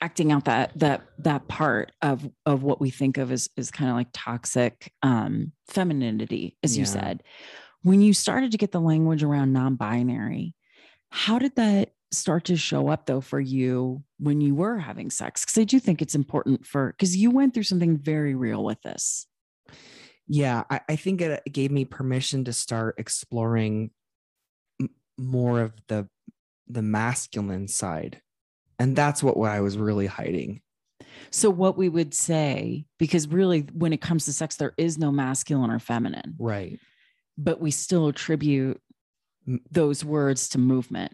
acting out that that that part of of what we think of as is kind of like toxic um femininity as you said. When you started to get the language around non-binary, how did that start to show up though for you when you were having sex? Cuz I do think it's important for cuz you went through something very real with this. yeah I, I think it gave me permission to start exploring more of the the masculine side. And that's what, what I was really hiding. So what we would say, because really when it comes to sex, there is no masculine or feminine, Right. But we still attribute those words to movement,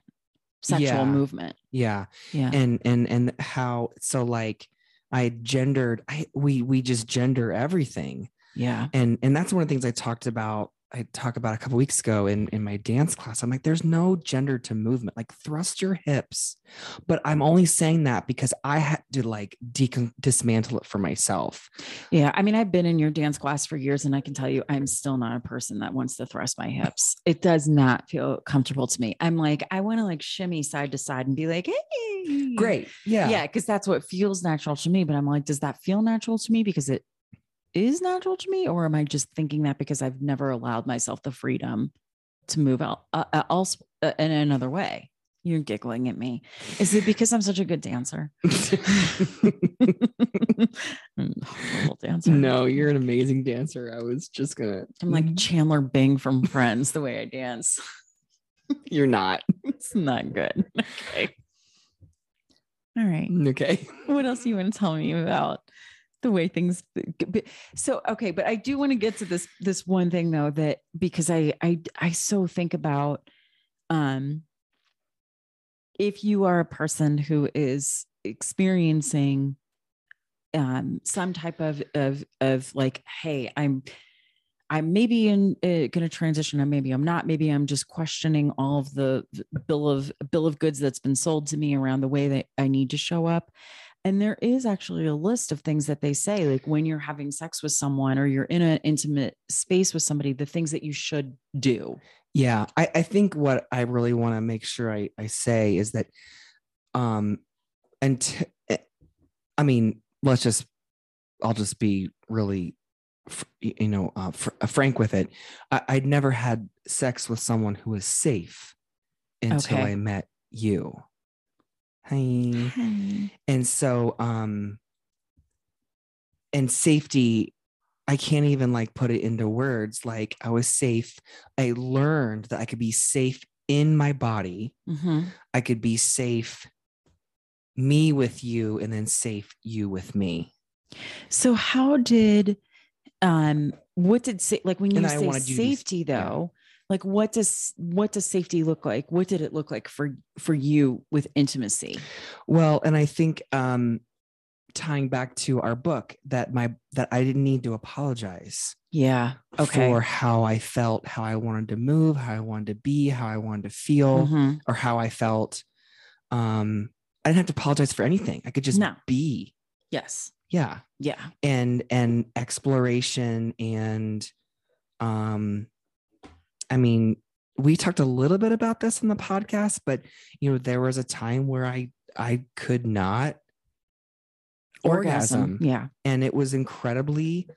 sexual Yeah. movement. Yeah. Yeah. And and and how so like I gendered I we we just gender everything. yeah. and and that's one of the things i talked about i talked about a couple weeks ago in in my dance class i'm like there's no gender to movement like thrust your hips but i'm only saying that because i had to like decon- dismantle it for myself Yeah. I mean, I've been in your dance class for years and I can tell you I'm still not a person that wants to thrust my hips. It does not feel comfortable to me. I'm like, I want to like shimmy side to side and be like, hey. great yeah Yeah. Cause that's what feels natural to me. But I'm like, does that feel natural to me because it is natural to me? Or am I just thinking that because I've never allowed myself the freedom to move out uh, uh, also uh, in another way? You're giggling at me. Is it because I'm such a good dancer? Mm, dancer. no you're an amazing dancer i was just gonna I'm like Chandler Bing from Friends, the way I dance. you're not It's not good. Okay. All right. okay What else do you want to tell me about the way things so okay, but I do want to get to this this one thing though that because I I I so think about um if you are a person who is experiencing um some type of of of like hey i'm i'm maybe in uh, going to transition or maybe i'm not maybe i'm just questioning all of the bill of bill of goods that's been sold to me around the way that i need to show up and there is actually a list of things that they say like when you're having sex with someone or you're in an intimate space with somebody the things that you should do Yeah, I, I think what I really want to make sure I, I say is that, um, and t- eh, I mean, let's just, I'll just be really, you know, uh, fr- uh, frank with it. I, I'd never had sex with someone who was safe until Okay. I met you. Hi. And so, um, and safety, I can't even like put it into words. Like I was safe. I learned that I could be safe in my body. Mhm. I could be safe, me with you, and then safe you with me. So how did um what did say like when you And say wanted you to safety though, like what does what does safety look like? What did it look like for for you with intimacy? Well, and I think um tying back to our book that my that I didn't need to apologize Yeah. Okay. for how I felt, how I wanted to move, how I wanted to be, how I wanted to feel. Mhm. or how I felt. Um, I didn't have to apologize for anything. I could just No. be. Yes. Yeah. Yeah. And and exploration and um I mean, we talked a little bit about this in the podcast, but you know, there was a time where I I could not orgasm, Yeah. and it was incredibly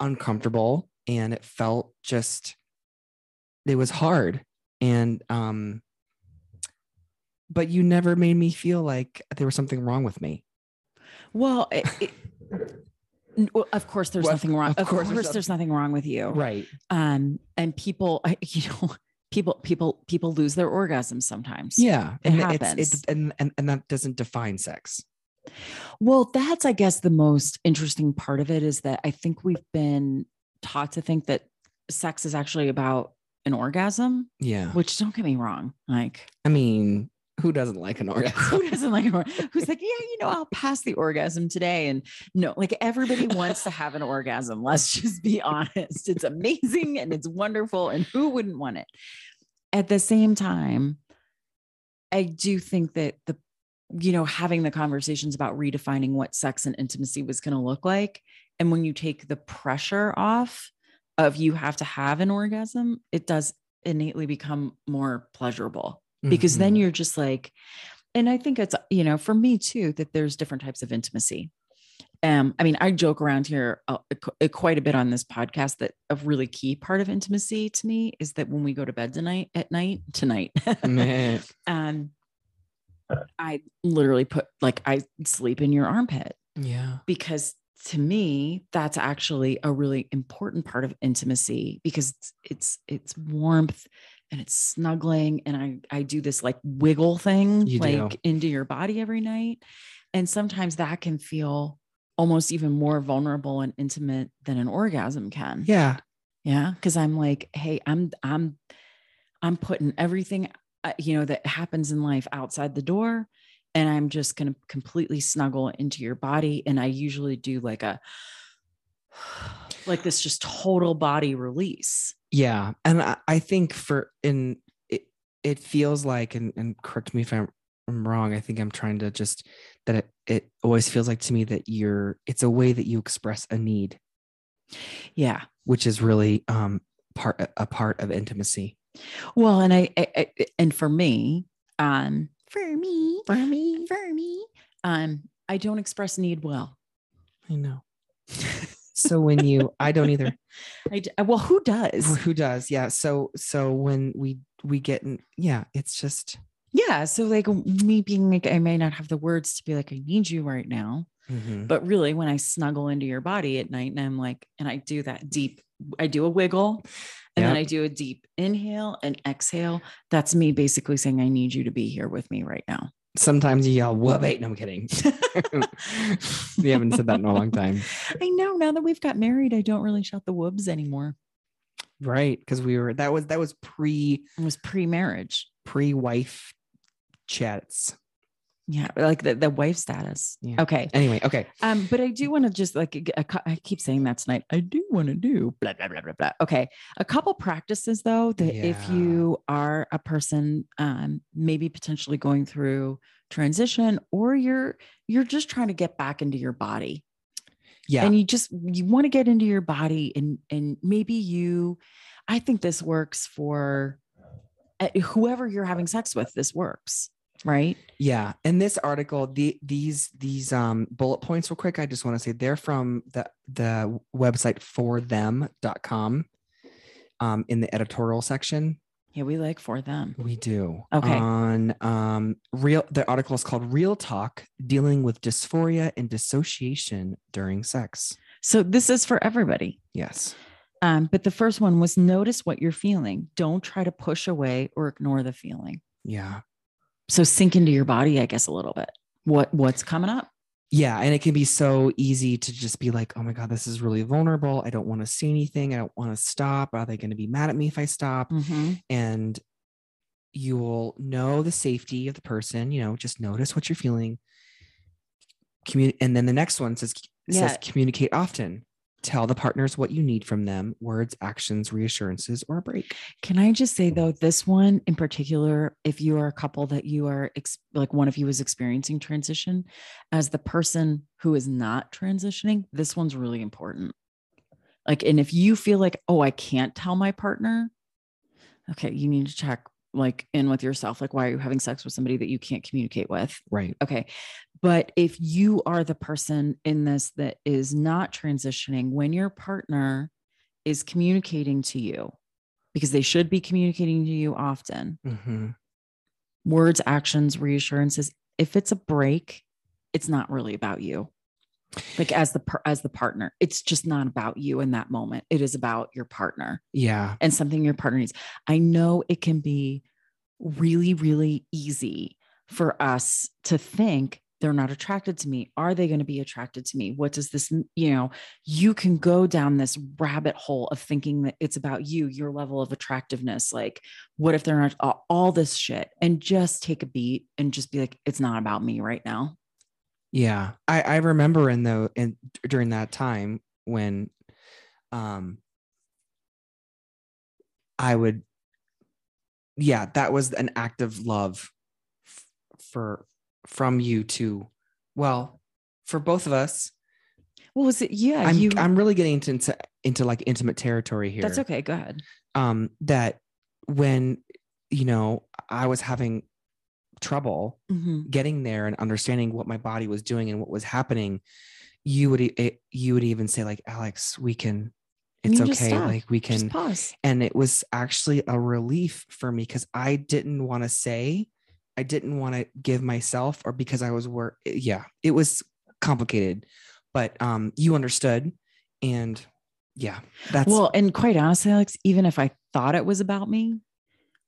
uncomfortable and it felt just it was hard. And um but you never made me feel like there was something wrong with me. Well, it, it, well, of course there's Well, nothing wrong. of Of, course course, there's there's nothing wrong with you. right Um and people you know people people people lose their orgasms sometimes. yeah It and happens. it's it and, and and that doesn't define sex Well, that's, I guess, the most interesting part of it is that I think we've been taught to think that sex is actually about an orgasm, yeah which don't get me wrong. Like, i mean who doesn't like an orgasm who doesn't like an orgasm? Who's like, yeah, you know, I'll pass the orgasm today. And no, like everybody wants to have an orgasm. Let's just be honest. It's amazing and it's wonderful. And who wouldn't want it? At the same time, I do think that the you know, having the conversations about redefining what sex and intimacy was going to look like. And when you take the pressure off of you have to have an orgasm, it does innately become more pleasurable because then Mhm. you're just like, and I think it's, you know, for me too, that there's different types of intimacy. Um, I mean, I joke around here uh, qu- quite a bit on this podcast that a really key part of intimacy to me is that when we go to bed tonight at night, tonight, um, I literally put like I sleep in your armpit yeah because to me that's actually a really important part of intimacy because it's it's, it's warmth and it's snuggling and I I do this like wiggle thing You do. like into your body every night. And sometimes that can feel almost even more vulnerable and intimate than an orgasm can. Yeah. Yeah, cuz I'm like, hey, I'm I'm I'm putting everything uh, you know that happens in life outside the door and I'm just going to completely snuggle into your body and I usually do like a like this just total body release. Yeah. And I, I think for in it it feels like and, and correct me if I'm, I'm wrong. I think I'm trying to just that it, it always feels like to me that you're it's a way that you express a need, Yeah. which is really um part a part of intimacy. Well, and I, I, I and for me, um, for me, For me. for me, um, I don't express need well. I know. so when you I don't either. I well, who does? Who does? Yeah. So so when we we get in yeah, it's just Yeah. So like me being like, I may not have the words to be like, I need you right now, mhm. but really when I snuggle into your body at night and I'm like, and I do that deep, I do a wiggle. And then I do a deep inhale and exhale. That's me basically saying, I need you to be here with me right now. Sometimes you yell, whoa, wait, no, I'm kidding. we haven't said that in a long time. I know now that we've got married, I don't really shout the whoops anymore. Right. Because we were that was that was pre It was pre-marriage. pre wife chats. Yeah, like the, the wife status. Yeah. Okay. Anyway, okay. Um, but I do want to just like g- a cou- I keep saying that tonight. I do want to do blah blah blah blah blah. Okay. A couple practices though that if you are a person um maybe potentially going through transition or you're you're just trying to get back into your body Yeah. and you just you want to get into your body and and maybe you i think this works for uh, whoever you're having sex with this works right Yeah. In this article, the these these um bullet points real quick. I just want to say they're from the the website ForThem.com um in the editorial section. yeah we like for them We do. Okay. On um real the article is called Real Talk Dealing with Dysphoria and Dissociation During Sex. so this is for everybody Yes. um but the first one was notice what you're feeling don't try to push away or ignore the feeling Yeah. So sink into your body i guess a little bit what what's coming up Yeah. And it can be so easy to just be like, oh my God, this is really vulnerable. I don't want to say anything. I don't want to stop. Are they going to be mad at me if I stop? Mhm. and you will know the safety of the person you know just notice what you're feeling Commu- and then the next one says Yeah. says communicate often tell the partners what you need from them words actions reassurances or a break Can I just say though, mm. this one in particular, if you are a couple that you are ex- like one of you is experiencing transition, as the person who is not transitioning, this one's really important. Like, and if you feel like, oh, I can't tell my partner, okay, you need to check like in with yourself. Like, why are you having sex with somebody that you can't communicate with? right Okay. But if you are the person in this that is not transitioning, when your partner is communicating to you, because they should be communicating to you often, hmm words, actions, reassurances, if it's a break, it's not really about you. Like as the as the partner, it's just not about you in that moment. It is about your partner yeah and something your partner needs. I know it can be really, really easy for us to think they're not attracted to me. Are they going to be attracted to me? What does this, you know, you can go down this rabbit hole of thinking that it's about you, your level of attractiveness. Like, what if they're not all, this shit? And just take a beat and just be like, it's not about me right now. yeah i i remember in the in during that time when um i would yeah that was an act of love for from you to well for both of us What was it? Yeah, i'm you. i'm really getting into, into into like intimate territory here that's okay. Go ahead. um that when you know i was having trouble Mhm. getting there and understanding what my body was doing and what was happening you would it, you would even say like alex we can it's okay like we Just can pause. and it was actually a relief for me because i didn't want to say i didn't want to give myself or because i was work yeah it was complicated but um you understood and yeah that's well, and quite honestly, Alex, even if I thought it was about me,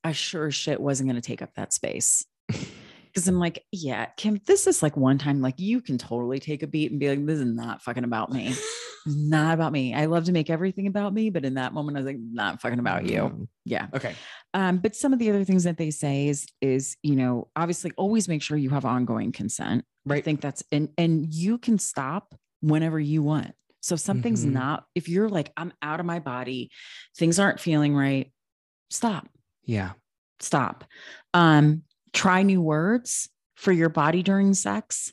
I sure shit wasn't going to take up that space. Cause I'm like, yeah, Kim, this is like one time, like you can totally take a beat and be like, this is not fucking about me. not about me. I love to make everything about me, but in that moment, I was like, not fucking about you. Mm, Yeah. Okay. Um, but some of the other things that they say is, is, you know, obviously always make sure you have ongoing consent. Right. I think that's and and you can stop whenever you want. So if something's Mhm. not, if you're like, I'm out of my body, things aren't feeling right, stop Yeah. stop. Um, try new words for your body during sex.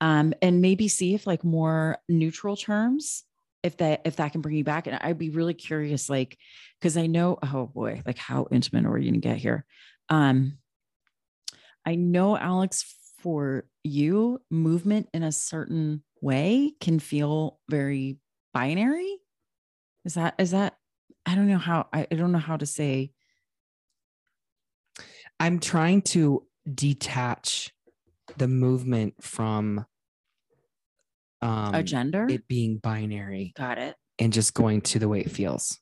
Um, and maybe see if like more neutral terms, if that if that can bring you back. And I'd be really curious, like, because I know, oh boy, like how intimate are you gonna get here? Um, I know Alex, for you, movement in a certain way can feel very binary. Is that is that I don't know how I, I don't know how to say I'm trying to detach the movement from um a gender. it being binary Got it. and just going to the way it feels.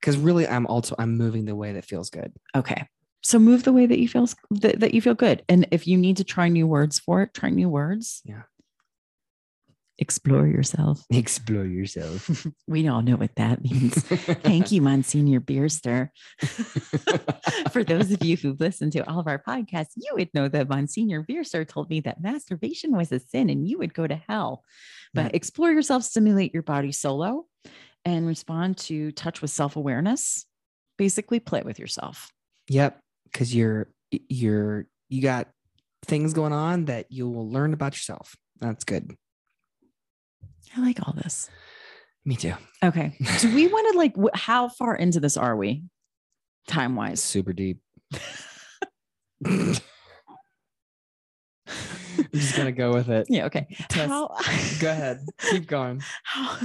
Because really I'm also I'm moving the way that feels good. Okay. So move the way that you feel that, that you feel good. And if you need to try new words for it, try new words. Yeah. Explore yourself. Explore yourself. We all know what that means. Thank you, Monsignor Beerster. For those of you who've listened to all of our podcasts, you would know that Monsignor Beerster told me that masturbation was a sin and you would go to hell. But Yeah. explore yourself, stimulate your body solo, and respond to touch with self awareness. Basically, play with yourself. Yep. Cause you're you're you got things going on that you will learn about yourself. That's good. I like all this. Me too. Okay. Do we want to like, how far into this are we time wise? Super deep. I'm just gonna go with it. Yeah. Okay. How, Go ahead. Keep going. How,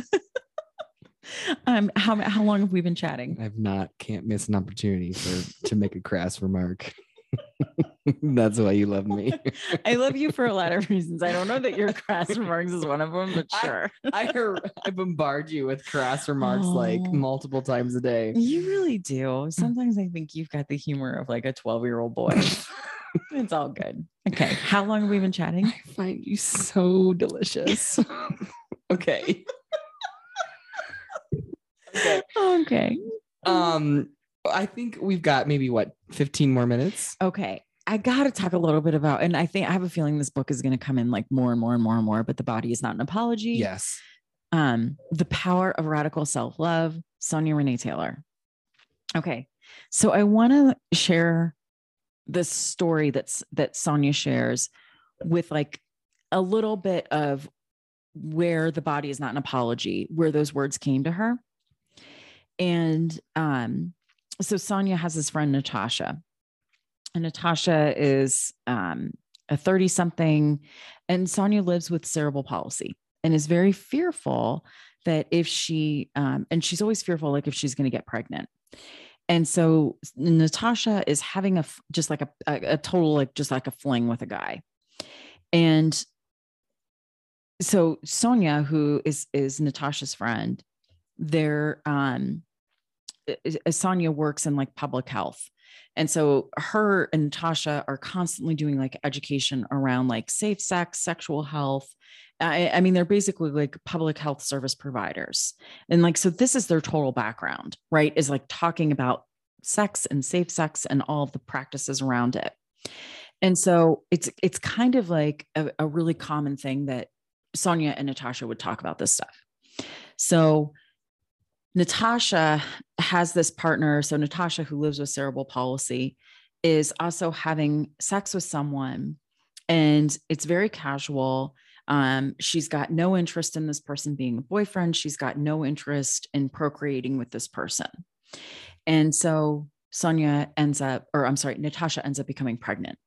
um, how, how long have we been chatting? I've not can't miss an opportunity for to make a crass remark. That's why you love me. I love you for a lot of reasons. I don't know that your crass remarks is one of them, but sure. I hear, I bombard you with crass remarks like Oh. multiple times a day. You really do. Sometimes I think you've got the humor of like a 12 year old boy. it's all good. Okay. How long have we been chatting? I find you so delicious. okay. okay. Okay. Um, I think we've got maybe what 15 more minutes. Okay. I got to talk a little bit about, and I think I have a feeling this book is going to come in like more and more and more and more, but the body is not an apology. Yes. Um, The Power of Radical Self Love, Sonya Renee Taylor. Okay. So I want to share this story that's that Sonya shares with like a little bit of where the body is not an apology, where those words came to her. And um, so Sonya has this friend, Natasha. And Natasha is um, a 30 something, and Sonya lives with cerebral palsy and is very fearful that if she, um, and she's always fearful, like if she's going to get pregnant. And so Natasha is having a just like a, a, a total, like just like a fling with a guy. And so Sonya, who is is Natasha's friend, they're um Sonya works in like public health. And so her and Natasha are constantly doing like education around like safe sex, sexual health. I, I mean, they're basically like public health service providers. And like, so this is their total background, right? Is like talking about sex and safe sex and all of the practices around it. And so it's it's kind of like a, a really common thing that Sonya and Natasha would talk about this stuff. So Natasha has this partner. So Natasha, who lives with cerebral palsy, is also having sex with someone, and it's very casual. Um, she's got no interest in this person being a boyfriend. She's got no interest in procreating with this person. And so Sonya ends up, or I'm sorry, Natasha ends up becoming pregnant.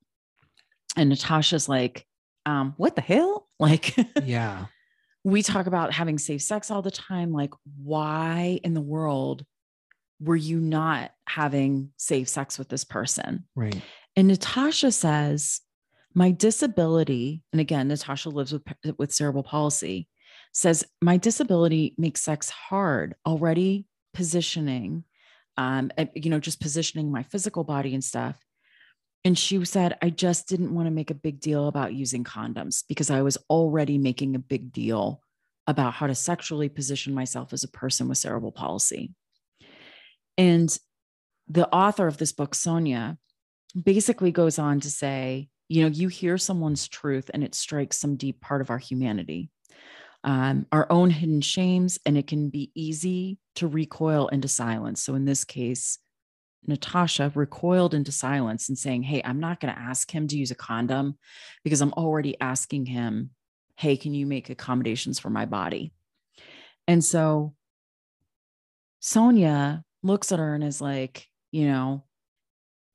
And Natasha's like, um, what the hell? Like, Yeah. We talk about having safe sex all the time. Like, why in the world were you not having safe sex with this person? Right. And Natasha says, my disability, and again, Natasha lives with, with cerebral palsy, says, my disability makes sex hard already positioning um, you know, just positioning my physical body and stuff. And she said, I just didn't want to make a big deal about using condoms because I was already making a big deal about how to sexually position myself as a person with cerebral palsy. And the author of this book, Sonya, basically goes on to say, you know, you hear someone's truth and it strikes some deep part of our humanity, um, our own hidden shames, and it can be easy to recoil into silence. So in this case, Natasha recoiled into silence and saying, Hey, I'm not going to ask him to use a condom because I'm already asking him, Hey, can you make accommodations for my body? And so Sonya looks at her and is like, You know,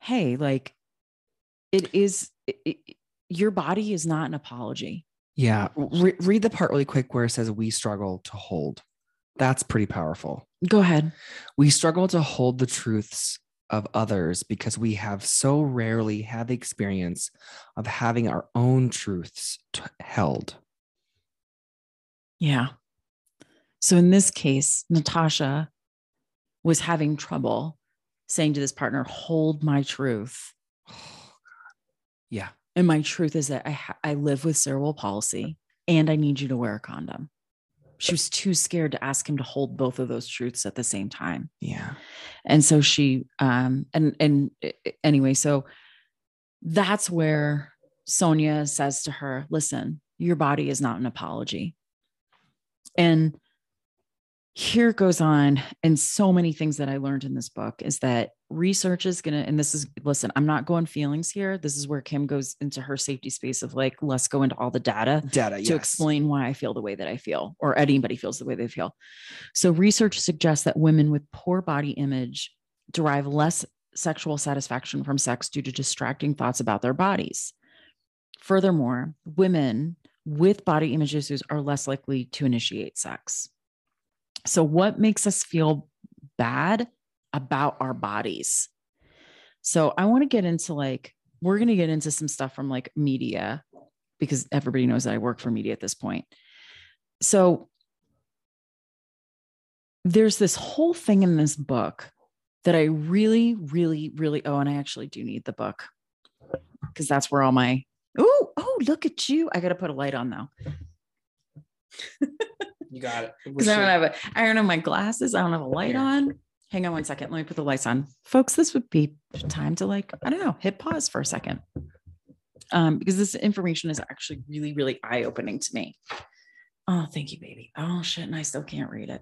hey, like it is, it, it, your body is not an apology. Yeah. Re- read the part really quick where it says, We struggle to hold. That's pretty powerful. Go ahead. We struggle to hold the truths of others because we have so rarely had the experience of having our own truths t- held. Yeah. So in this case, Natasha was having trouble saying to this partner, hold my truth. Oh, yeah. And my truth is that I, ha- I live with cerebral palsy and I need you to wear a condom. She was too scared to ask him to hold both of those truths at the same time. Yeah. And so she, um, and, and anyway, so that's where Sonya says to her, listen, your body is not an apology. And here goes on and so many things that i learned in this book is that research is going to and this is listen i'm not going feelings here. This is where kim goes into her safety space of like let's go into all the data Data, to yes. explain why i feel the way that i feel or anybody feels the way they feel. So research suggests that women with poor body image derive less sexual satisfaction from sex due to distracting thoughts about their bodies. Furthermore women with body image issues are less likely to initiate sex. So, what makes us feel bad about our bodies? So, I want to get into like, we're going to get into some stuff from like media because everybody knows that I work for media at this point. So, there's this whole thing in this book that I really, really, really, oh, and I actually do need the book because that's where all my, oh, oh, look at you. I got to put a light on though. You got it. because I don't have a, I don't have my glasses. I don't have a light Here. on. Hang on one second. Let me put the lights on, folks. This would be time to like I don't know, hit pause for a second, um, because this information is actually really, really eye opening to me. Oh, thank you, baby. Oh shit, and I still can't read it.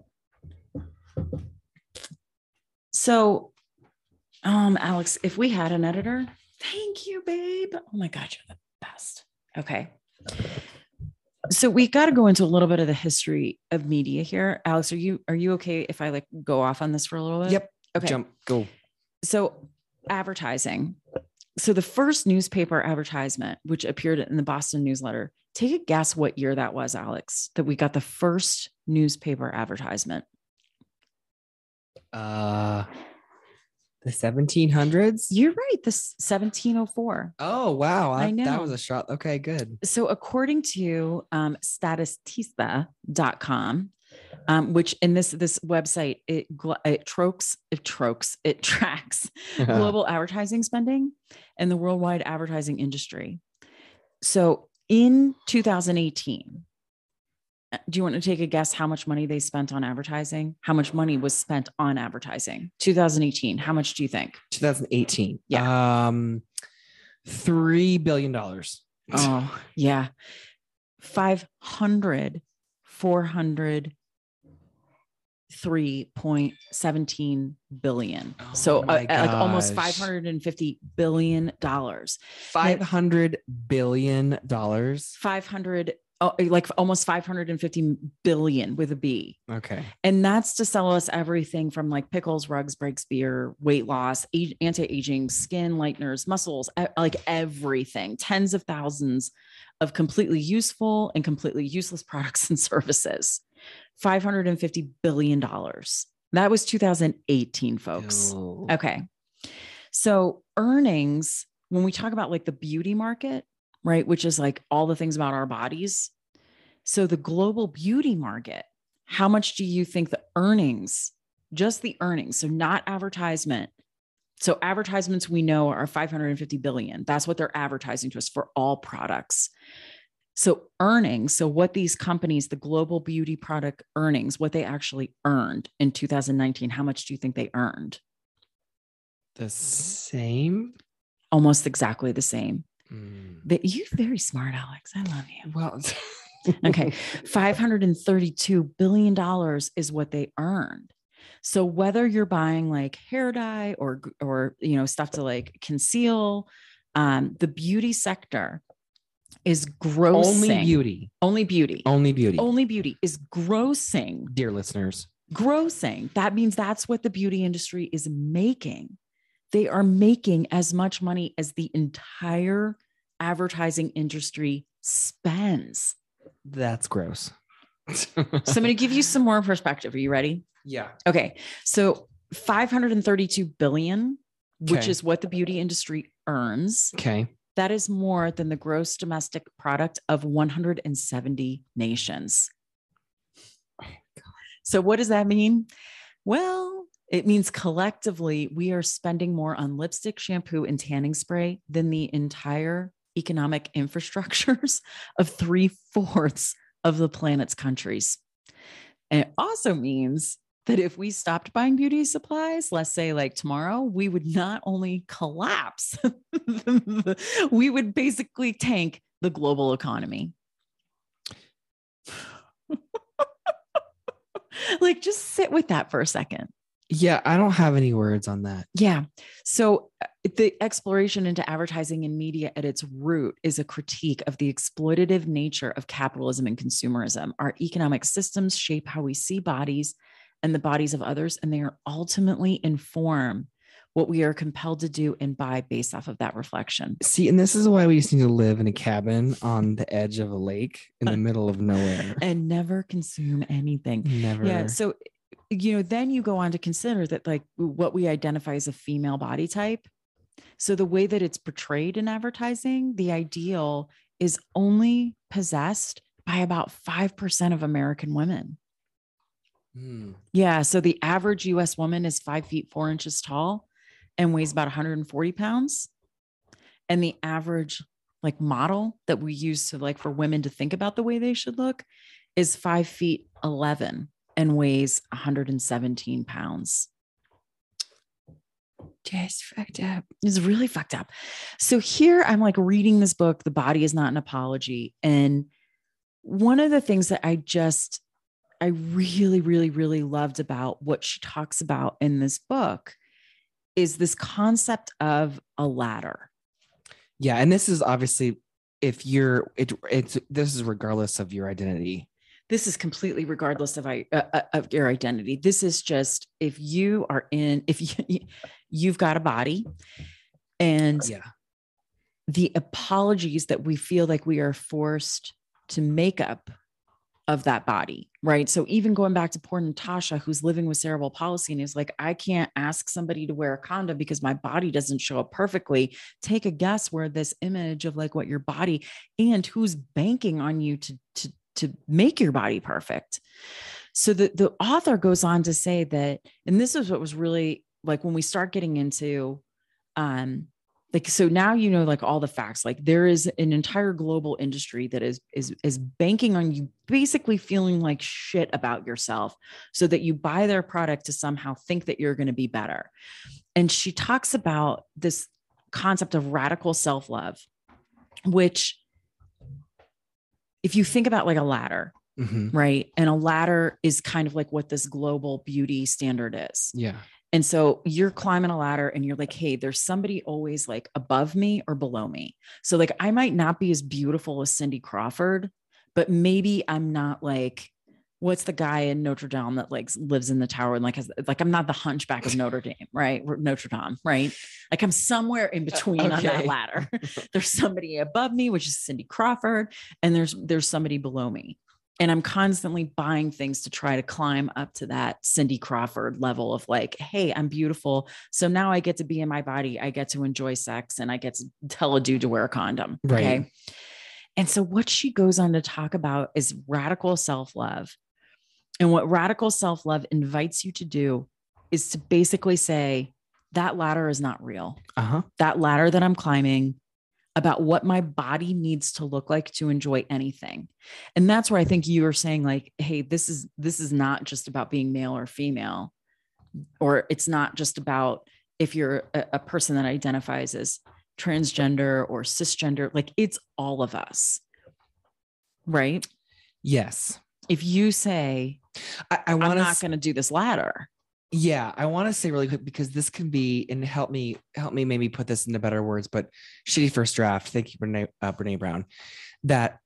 So, um, Alex, if we had an editor, thank you, babe. Oh my god, you're the best. Okay so we got to go into a little bit of the history of media here alex are you are you okay if i like go off on this for a little bit Yep. okay Jump. Go. so advertising so the first newspaper advertisement which appeared in the boston newsletter take a guess what year that was alex that we got the first newspaper advertisement Uh, the 1700s. you're right The 1704 Oh wow! I know That was a shot. Okay, good. so according to um, statistista.com um, which in this this website it it trokes it trokes it tracks global advertising spending and the worldwide advertising industry so in 2018 uh, do you want to take a guess how much money they spent on advertising how much money was spent on advertising 2018 how much do you think 2018. Yeah. Um, three billion dollars. Oh, yeah. 500, 400, 3.17 billion. so Oh my uh, like almost 550 billion dollars. Five hundred billion dollars. 500 oh, eh, like almost 550 billion with a B. Okay. And that's to sell us everything from like pickles, rugs, breaks, beer, weight loss, age, anti-aging, skin lighteners, muscles, like everything. Tens of thousands of completely useful and completely useless products and services. 550 billion dollars. That was 2018, folks. Ew. Okay. So earnings, when we talk about like the beauty market, right, which is like all the things about our bodies. So the global beauty market, how much do you think the earnings just the earnings. So not advertisement. So advertisements we know are 550 billion. That's what they're advertising to us for all products. So earnings, so what these companies, the global beauty product earnings, what they actually earned in 2019, how much do you think they earned? The mm-hmm. same? Almost exactly the same. Mm. But you're very smart, Alex. I love you. Well, Okay. $532 billion is what they earned. So whether you're buying like hair dye or or you know stuff to like conceal, um, the beauty sector is grossing only beauty. only beauty, Only beauty. only beauty is grossing, Dear listeners. grossing. That means that's what the beauty industry is making. They are making as much money as the entire advertising industry spends. That's gross. So I'm going to give you some more perspective. Are you ready? yeah. Okay. So 532 billion, which is what the beauty industry earns. Okay. That is more than the gross domestic product of 170 nations. Oh so what does that mean? Well, it means collectively we are spending more on lipstick, shampoo, and tanning spray than the entire economic infrastructures of three fourths of the planet's countries. And it also means that if we stopped buying beauty supplies, let's say like tomorrow, we would not only collapse, we would basically tank the global economy. like just sit with that for a second. Yeah, I don't have any words on that. Yeah. So uh, the exploration into advertising and media at its root is a critique of the exploitative nature of capitalism and consumerism. Our economic systems shape how we see bodies and the bodies of others, and they are ultimately inform what we are compelled to do and buy based off of that reflection. See, and this is why we just need to live in a cabin on the edge of a lake in the middle of nowhere. And never consume anything. Never. Yeah. So, you know, then you go on to consider that, like, what we identify as a female body type. So, the way that it's portrayed in advertising, the ideal is only possessed by about 5% of American women. Hmm. Yeah. So, the average US woman is five feet four inches tall and weighs about 140 pounds. And the average, like, model that we use to, like, for women to think about the way they should look is five feet 11 and weighs 117 pounds. Just fucked up. It's really fucked up. So here I'm like reading this book, The Body is Not an Apology. And one of the things that I just, I really, really, really loved about what she talks about in this book is this concept of a ladder. Yeah, and this is obviously if you're it, it's this is regardless of your identity. This is completely regardless of, I, uh, uh, of your identity. This is just if you are in, if you, you've got a body and Yeah. the apologies that we feel like we are forced to make up of that body, right? So even going back to poor Natasha, who's living with cerebral palsy and is like, I can't ask somebody to wear a condom because my body doesn't show up perfectly. Take a guess where this image of like what your body and who's banking on you to to to make your body perfect. So the the author goes on to say that, and this is what was really like when we start getting into um like so now you know like all the facts like there is an entire global industry that is is is banking on you basically feeling like shit about yourself so that you buy their product to somehow think that you're going to be better and she talks about this concept of radical self-love which if you think about like a ladder Mhm. right and a ladder is kind of like what this global beauty standard is Yeah. and so you're climbing a ladder and you're like, hey, there's somebody always like above me or below me. So, like, I might not be as beautiful as Cindy Crawford, but maybe I'm not like, what's the guy in Notre Dame that like lives in the tower and like has like I'm not the hunchback of Notre Dame, right? Notre Dame, right? Like I'm somewhere in uh, between on that ladder. there's somebody above me, which is Cindy Crawford, and there's there's somebody below me and I'm constantly buying things to try to climb up to that Cindy Crawford level of like, hey, I'm beautiful. So now I get to be in my body. I get to enjoy sex and I get to tell a dude to wear a condom. Right. Okay. And so what she goes on to talk about is radical self love. And what radical self love invites you to do is to basically say that ladder is not real. Uh-huh. That ladder that I'm climbing about what my body needs to look like to enjoy anything. And that's where I think you were saying like, hey, this is this is not just about being male or female or it's not just about if you're a, a person that identifies as transgender or cisgender, like it's all of us. Right? Yes. If you say I, I I'm want not to going to do this ladder. Yeah, I want to say really quick because this can be and help me help me maybe put this into better words. But shitty first draft. Thank you, Brene, uh, Brene Brown. That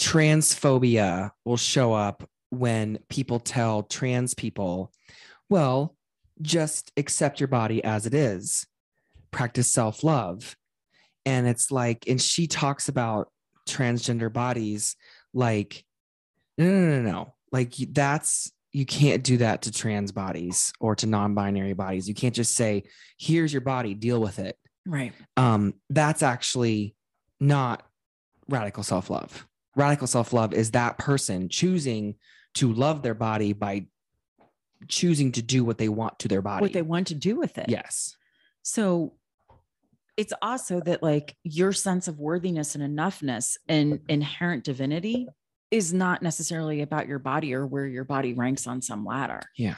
transphobia will show up when people tell trans people, "Well, just accept your body as it is, practice self love," and it's like, and she talks about transgender bodies like, no, no, no, no, like that's you can't do that to trans bodies or to non-binary bodies. You can't just say here's your body deal with it. Right. um that's actually not radical self-love. Radical self-love is that person choosing to love their body by choosing to do what they want to their body. What they want to do with it. yes. So it's also that like your sense of worthiness and enoughness and inherent divinity is not necessarily about your body or where your body ranks on some ladder. Yeah.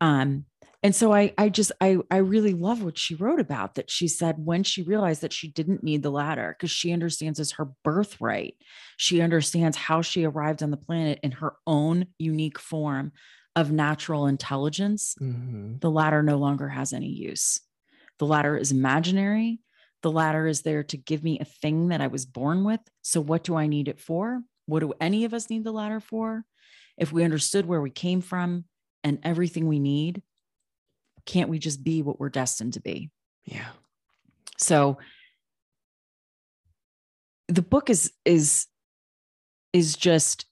Um and so I I just I I really love what she wrote about that she said when she realized that she didn't need the ladder because she understands as her birthright. She understands how she arrived on the planet in her own unique form of natural intelligence Mhm. the ladder no longer has any use. The ladder is imaginary. The ladder is there to give me a thing that I was born with. So, what do I need it for? What do any of us need the ladder for? If we understood where we came from and everything we need, can't we just be what we're destined to be? yeah So, the book is is is just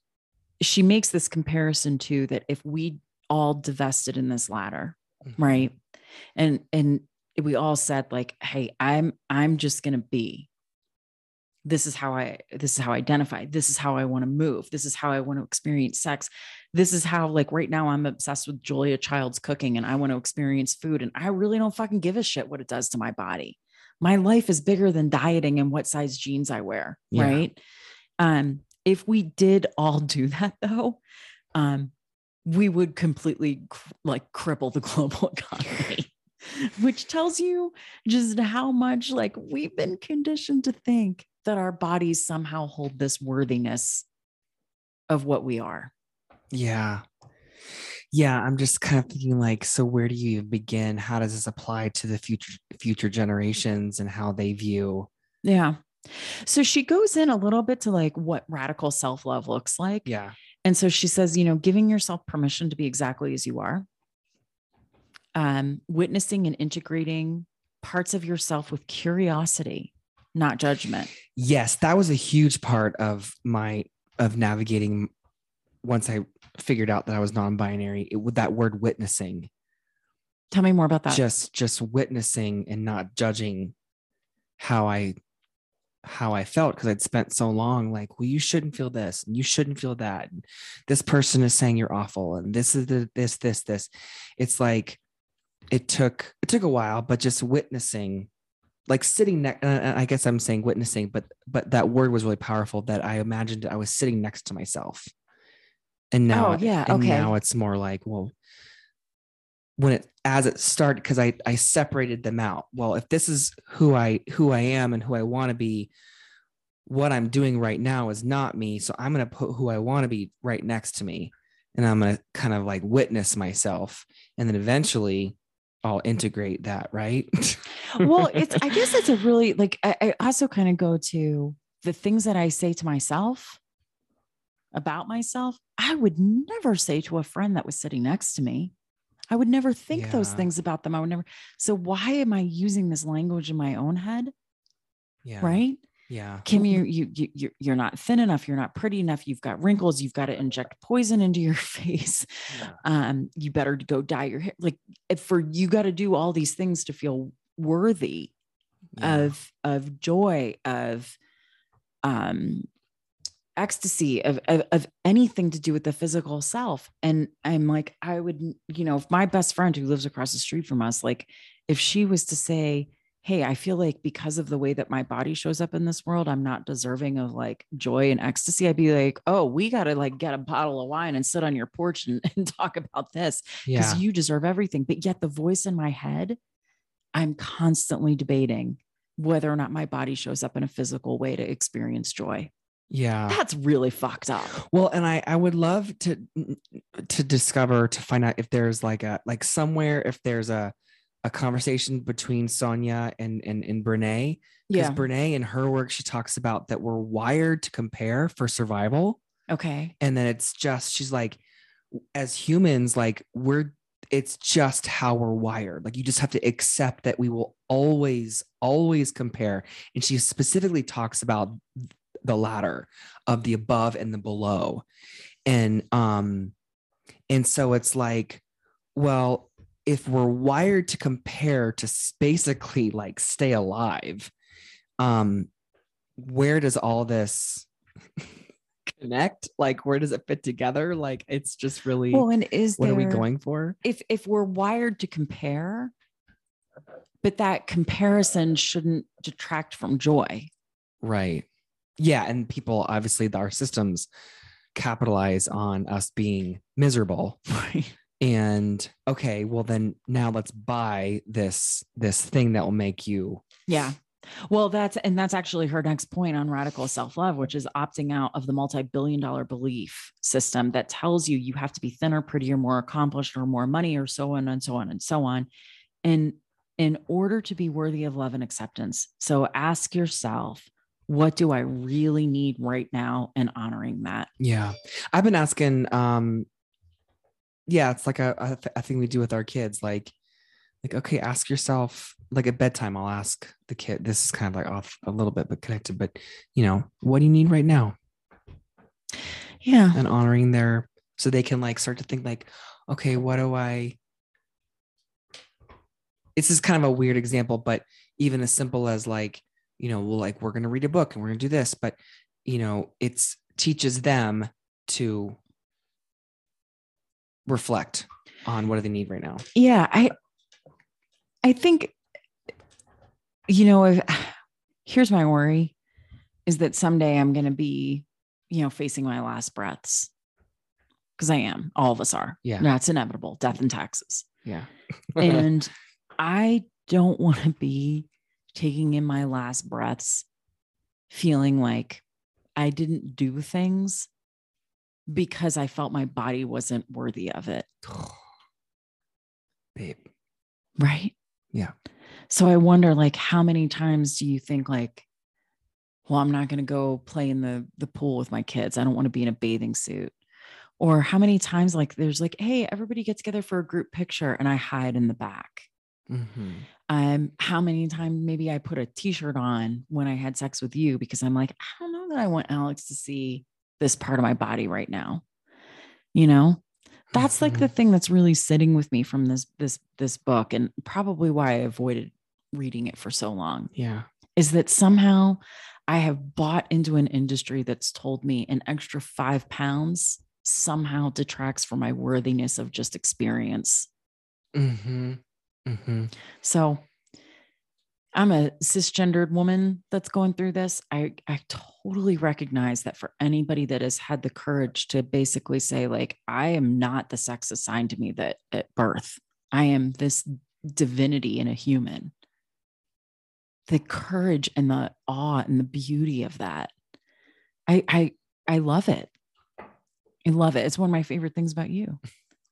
she makes this comparison to that if we all divested in this ladder Mhm. right and and we all said like hey i'm i'm just going to be this is how i this is how i identify this is how i want to move this is how i want to experience sex this is how like right now i'm obsessed with julia child's cooking and i want to experience food and i really don't fucking give a shit what it does to my body my life is bigger than dieting and what size jeans i wear Yeah. right um if we did all do that though um we would completely like cripple the global economy which tells you just how much like we've been conditioned to think that our bodies somehow hold this worthiness of what we are Yeah. Yeah, I'm just kind of thinking like, so where do you begin? How does this apply to the future future generations and how they view? yeah so she goes in a little bit to like what radical self-love looks like Yeah. And so she says, you know, giving yourself permission to be exactly as you are, um, witnessing and integrating parts of yourself with curiosity, not judgment. Yes, that was a huge part of my of navigating once I figured out that I was non-binary. It with that word witnessing. Tell me more about that. Just just witnessing and not judging how I how I felt because I'd spent so long like, well, you shouldn't feel this and you shouldn't feel that. And this person is saying you're awful and this is the this, this, this. It's like it took it took a while, but just witnessing, like sitting next. Uh, I guess I'm saying witnessing, but but that word was really powerful. That I imagined I was sitting next to myself, and now Oh, yeah, and okay. now it's more like well, when it as it started because I I separated them out. Well, if this is who I who I am and who I want to be, what I'm doing right now is not me. So I'm gonna put who I want to be right next to me, and I'm gonna kind of like witness myself, and then eventually I'll integrate that. Right? well, it's, I guess it's a really like, I, I also kind of go to the things that I say to myself about myself. I would never say to a friend that was sitting next to me. I would never think those things about them. I would never. So why am I using this language in my own head? yeah. Right. Yeah. Kim, you you you you're- not thin enough. You're not pretty enough. You've got wrinkles. You've got to inject poison into your face. Yeah. Um, you better go dye your hair. Like if for you got to do all these things to feel worthy Yeah. of of joy of um ecstasy of, of of anything to do with the physical self and i'm like i would you know if my best friend who lives across the street from us like if she was to say hey i feel like because of the way that my body shows up in this world i'm not deserving of like joy and ecstasy i'd be like oh we got to like get a bottle of wine and sit on your porch and, and talk about this because Yeah. you deserve everything but yet the voice in my head i'm constantly debating whether or not my body shows up in a physical way to experience joy Yeah. that's really fucked up Well, and I I would love to to discover to find out if there's like a like somewhere if there's a a conversation between Sonya and and and Brene. Because yeah. Brene in her work she talks about that we're wired to compare for survival. Okay. And then it's just she's like as humans like we're it's just how we're wired. Like you just have to accept that we will always always compare. And she specifically talks about the ladder of the above and the below. And um and so it's like well if we're wired to compare to basically like stay alive um where does all this connect? Like where does it fit together? Like it's just really well and is what there are we going for? if if we're wired to compare but that comparison shouldn't detract from joy. Right. Yeah and people obviously our systems capitalize on us being miserable. Right and okay well then now let's buy this this thing that will make you yeah. Well that's and that's actually her next point on radical self-love which is opting out of the multi-billion dollar belief system that tells you you have to be thinner prettier more accomplished or more money or so on and so on and so on. And in order to be worthy of love and acceptance so ask yourself what do i really need right now and honoring that? Yeah. I've been asking um yeah it's like a, a, th- a thing we do with our kids like like okay ask yourself like at bedtime i'll ask the kid this is kind of like off a little bit but connected but you know what do you need right now? Yeah. And honoring their so they can like start to think like okay what do i this is kind of a weird example but even as simple as like you know well like we're going to read a book and we're going to do this but you know it's teaches them to reflect on what do they need right now. Yeah i i think you know if here's my worry is that someday i'm going to be you know facing my last breaths. Because i am all of us are. Yeah. that's inevitable death and taxes. Yeah. And i don't want to be taking in my last breaths feeling like i didn't do things because i felt my body wasn't worthy of it babe Right. Yeah. So I wonder like how many times do you think like well I'm not going to go play in the the pool with my kids. I don't want to be in a bathing suit. Or how many times like there's like hey everybody get together for a group picture and I hide in the back. Mhm. Um how many times maybe I put a t-shirt on when I had sex with you because I'm like I don't know that I want Alex to see this part of my body right now. You know? that's like the Mhm. thing that's really sitting with me from this this this book and probably why I avoided reading it for so long yeah is that somehow I have bought into an industry that's told me an extra 5 pounds somehow detracts from my worthiness of just experience. hmm hmm So I'm a cisgendered woman that's going through this. I, I totally recognize that for anybody that has had the courage to basically say, like, I am not the sex assigned to me that at birth, I am this divinity in a human. The courage and the awe and the beauty of that. I I I love it. I love it. It's one of my favorite things about you.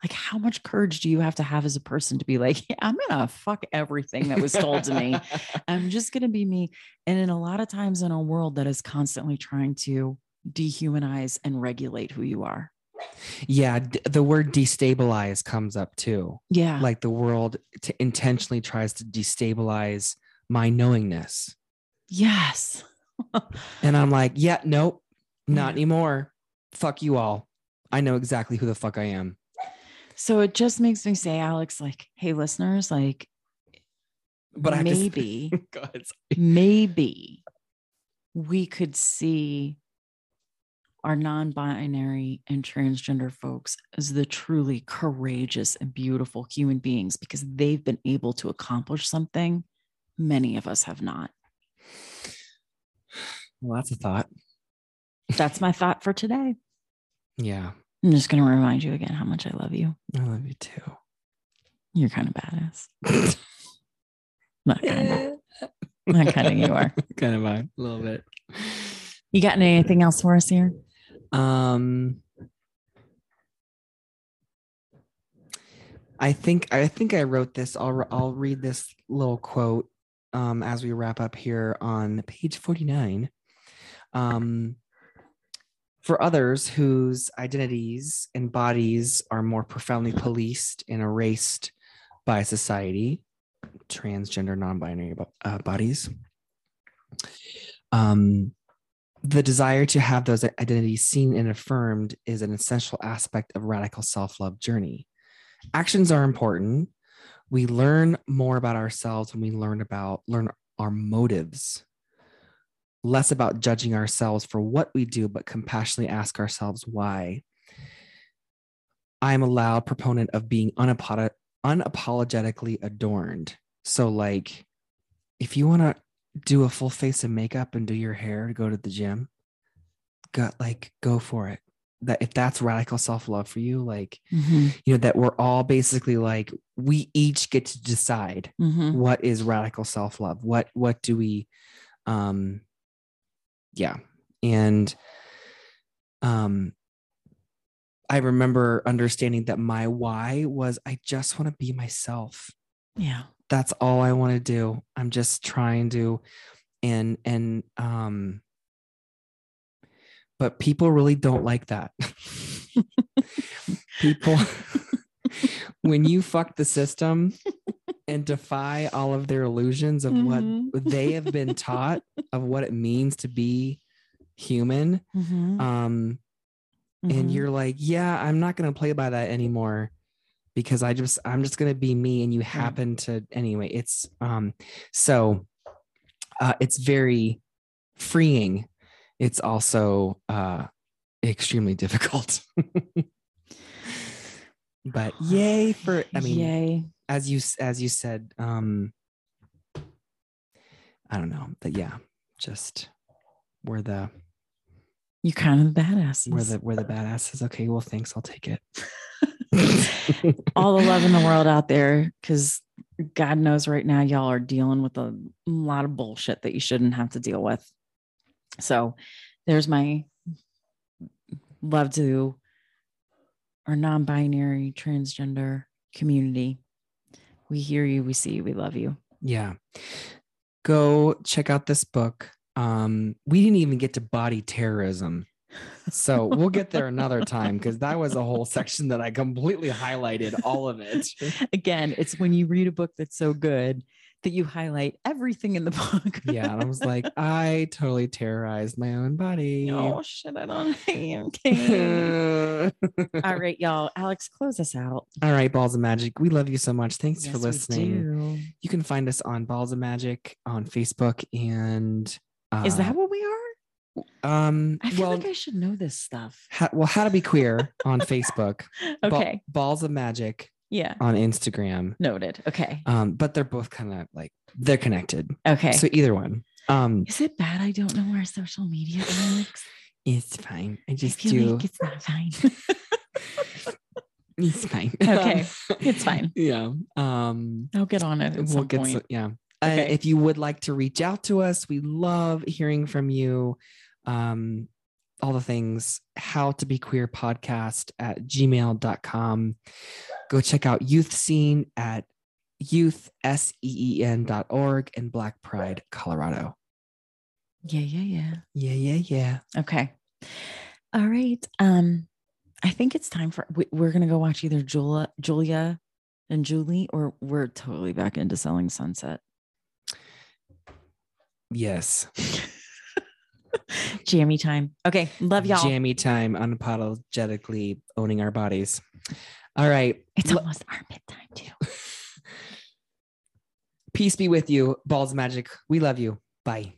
Like, how much courage do you have to have as a person to be like, yeah, I'm gonna fuck everything that was told to me. I'm just to be me. And in a lot of times in a world that is constantly trying to dehumanize and regulate who you are. yeah d- the word destabilize comes up too Yeah. like the world t- intentionally tries to destabilize my knowingness yes. and i'm like yeah nope not Yeah. anymore fuck you all i know exactly who the fuck i am So it just makes me say, Alex, like, hey, listeners, like, but I have to s- maybe, Go ahead, sorry. maybe we could see our non binary and transgender folks as the truly courageous and beautiful human beings because they've been able to accomplish something many of us have not. Well, that's a thought. That's my thought for today. Yeah. I'm just going to remind you again how much I love you. I love you too. You're kind of badass. Not kind of. Not kind of you are. kind of a little bit. You got anything else for us here? Um, I think I think I wrote this. I'll I'll read this little quote um, as we wrap up here on page forty nine. Um, for others whose identities and bodies are more profoundly policed and erased by society, transgender, non-binary uh, bodies. Um, the desire to have those identities seen and affirmed is an essential aspect of radical self-love journey actions are important we learn more about ourselves when we learn about learn our motives less about judging ourselves for what we do but compassionately ask ourselves why i am a loud proponent of being unapolog- unapologetically adorned so like if you want to do a full face of makeup and do your hair to go to the gym, go like go for it. That if that's radical self-love for you, like Mm-hmm. you know, that we're all basically like we each get to decide Mm-hmm. what is radical self-love. What what do we um yeah. And um I remember understanding that my why was I just want to be myself Yeah. that's all I want to do. I'm just trying to and and um but people really don't like that. people when you fuck the system and defy all of their illusions of Mhm. what they have been taught of what it means to be human Mm-hmm. um and you're like yeah i'm not going to play by that anymore because i just i'm just going to be me and you happen to anyway it's um so uh it's very freeing it's also uh extremely difficult but yay for i mean yay. As you as you said um i don't know but yeah just we're the You kind of badass. we're the we're the badasses okay well thanks i'll take it all the love in the world out there because God knows right now y'all are dealing with a lot of bullshit that you shouldn't have to deal with. So there's my love to our non binary transgender community. We hear you, we see you, we love you. Yeah. Go check out this book. Um, we didn't even get to body terrorism. So we'll get there another time because that was a whole section that I completely highlighted all of it. Again, it's when you read a book that's so good that you highlight everything in the book. Yeah. And I was like, I totally terrorized my own body. oh shit, I don't okay. All right, y'all. Alex, close us out. All right, Balls of Magic. We love you so much. Thanks for Yes, we listening. do. You can find us on Balls of Magic on Facebook and uh, Is that what we are? um I feel well like I should know this stuff. ha- well how to be queer on Facebook. Ba- Okay. Balls of Magic Yeah. on Instagram. Noted. Okay. Um, but they're both kind of like they're connected. Okay. So either one. Um, Is it bad I don't know where social media, Alex? it's fine. I I just feel do. like it's not fine. it's fine. Okay, it's fine. yeah. Um, I'll get on it we'll get some, yeah. Uh, Okay. if you would like to reach out to us, we love hearing from you. Um, all the things, how to be queer podcast at gmail.com. Go check out YouthSeen at youthseen.org and Black Pride, Colorado. yeah, yeah, yeah. Yeah, yeah, yeah. Okay. All right. Um, I think it's time for we, we're gonna go watch either Julia, Julia, and Julie, or we're totally back into selling sunset. Yes. Jammy time. Okay. Love y'all. Jammy time, unapologetically owning our bodies. All right. it's Lo- almost armpit time too. Peace be with you, balls of magic. We love you. Bye.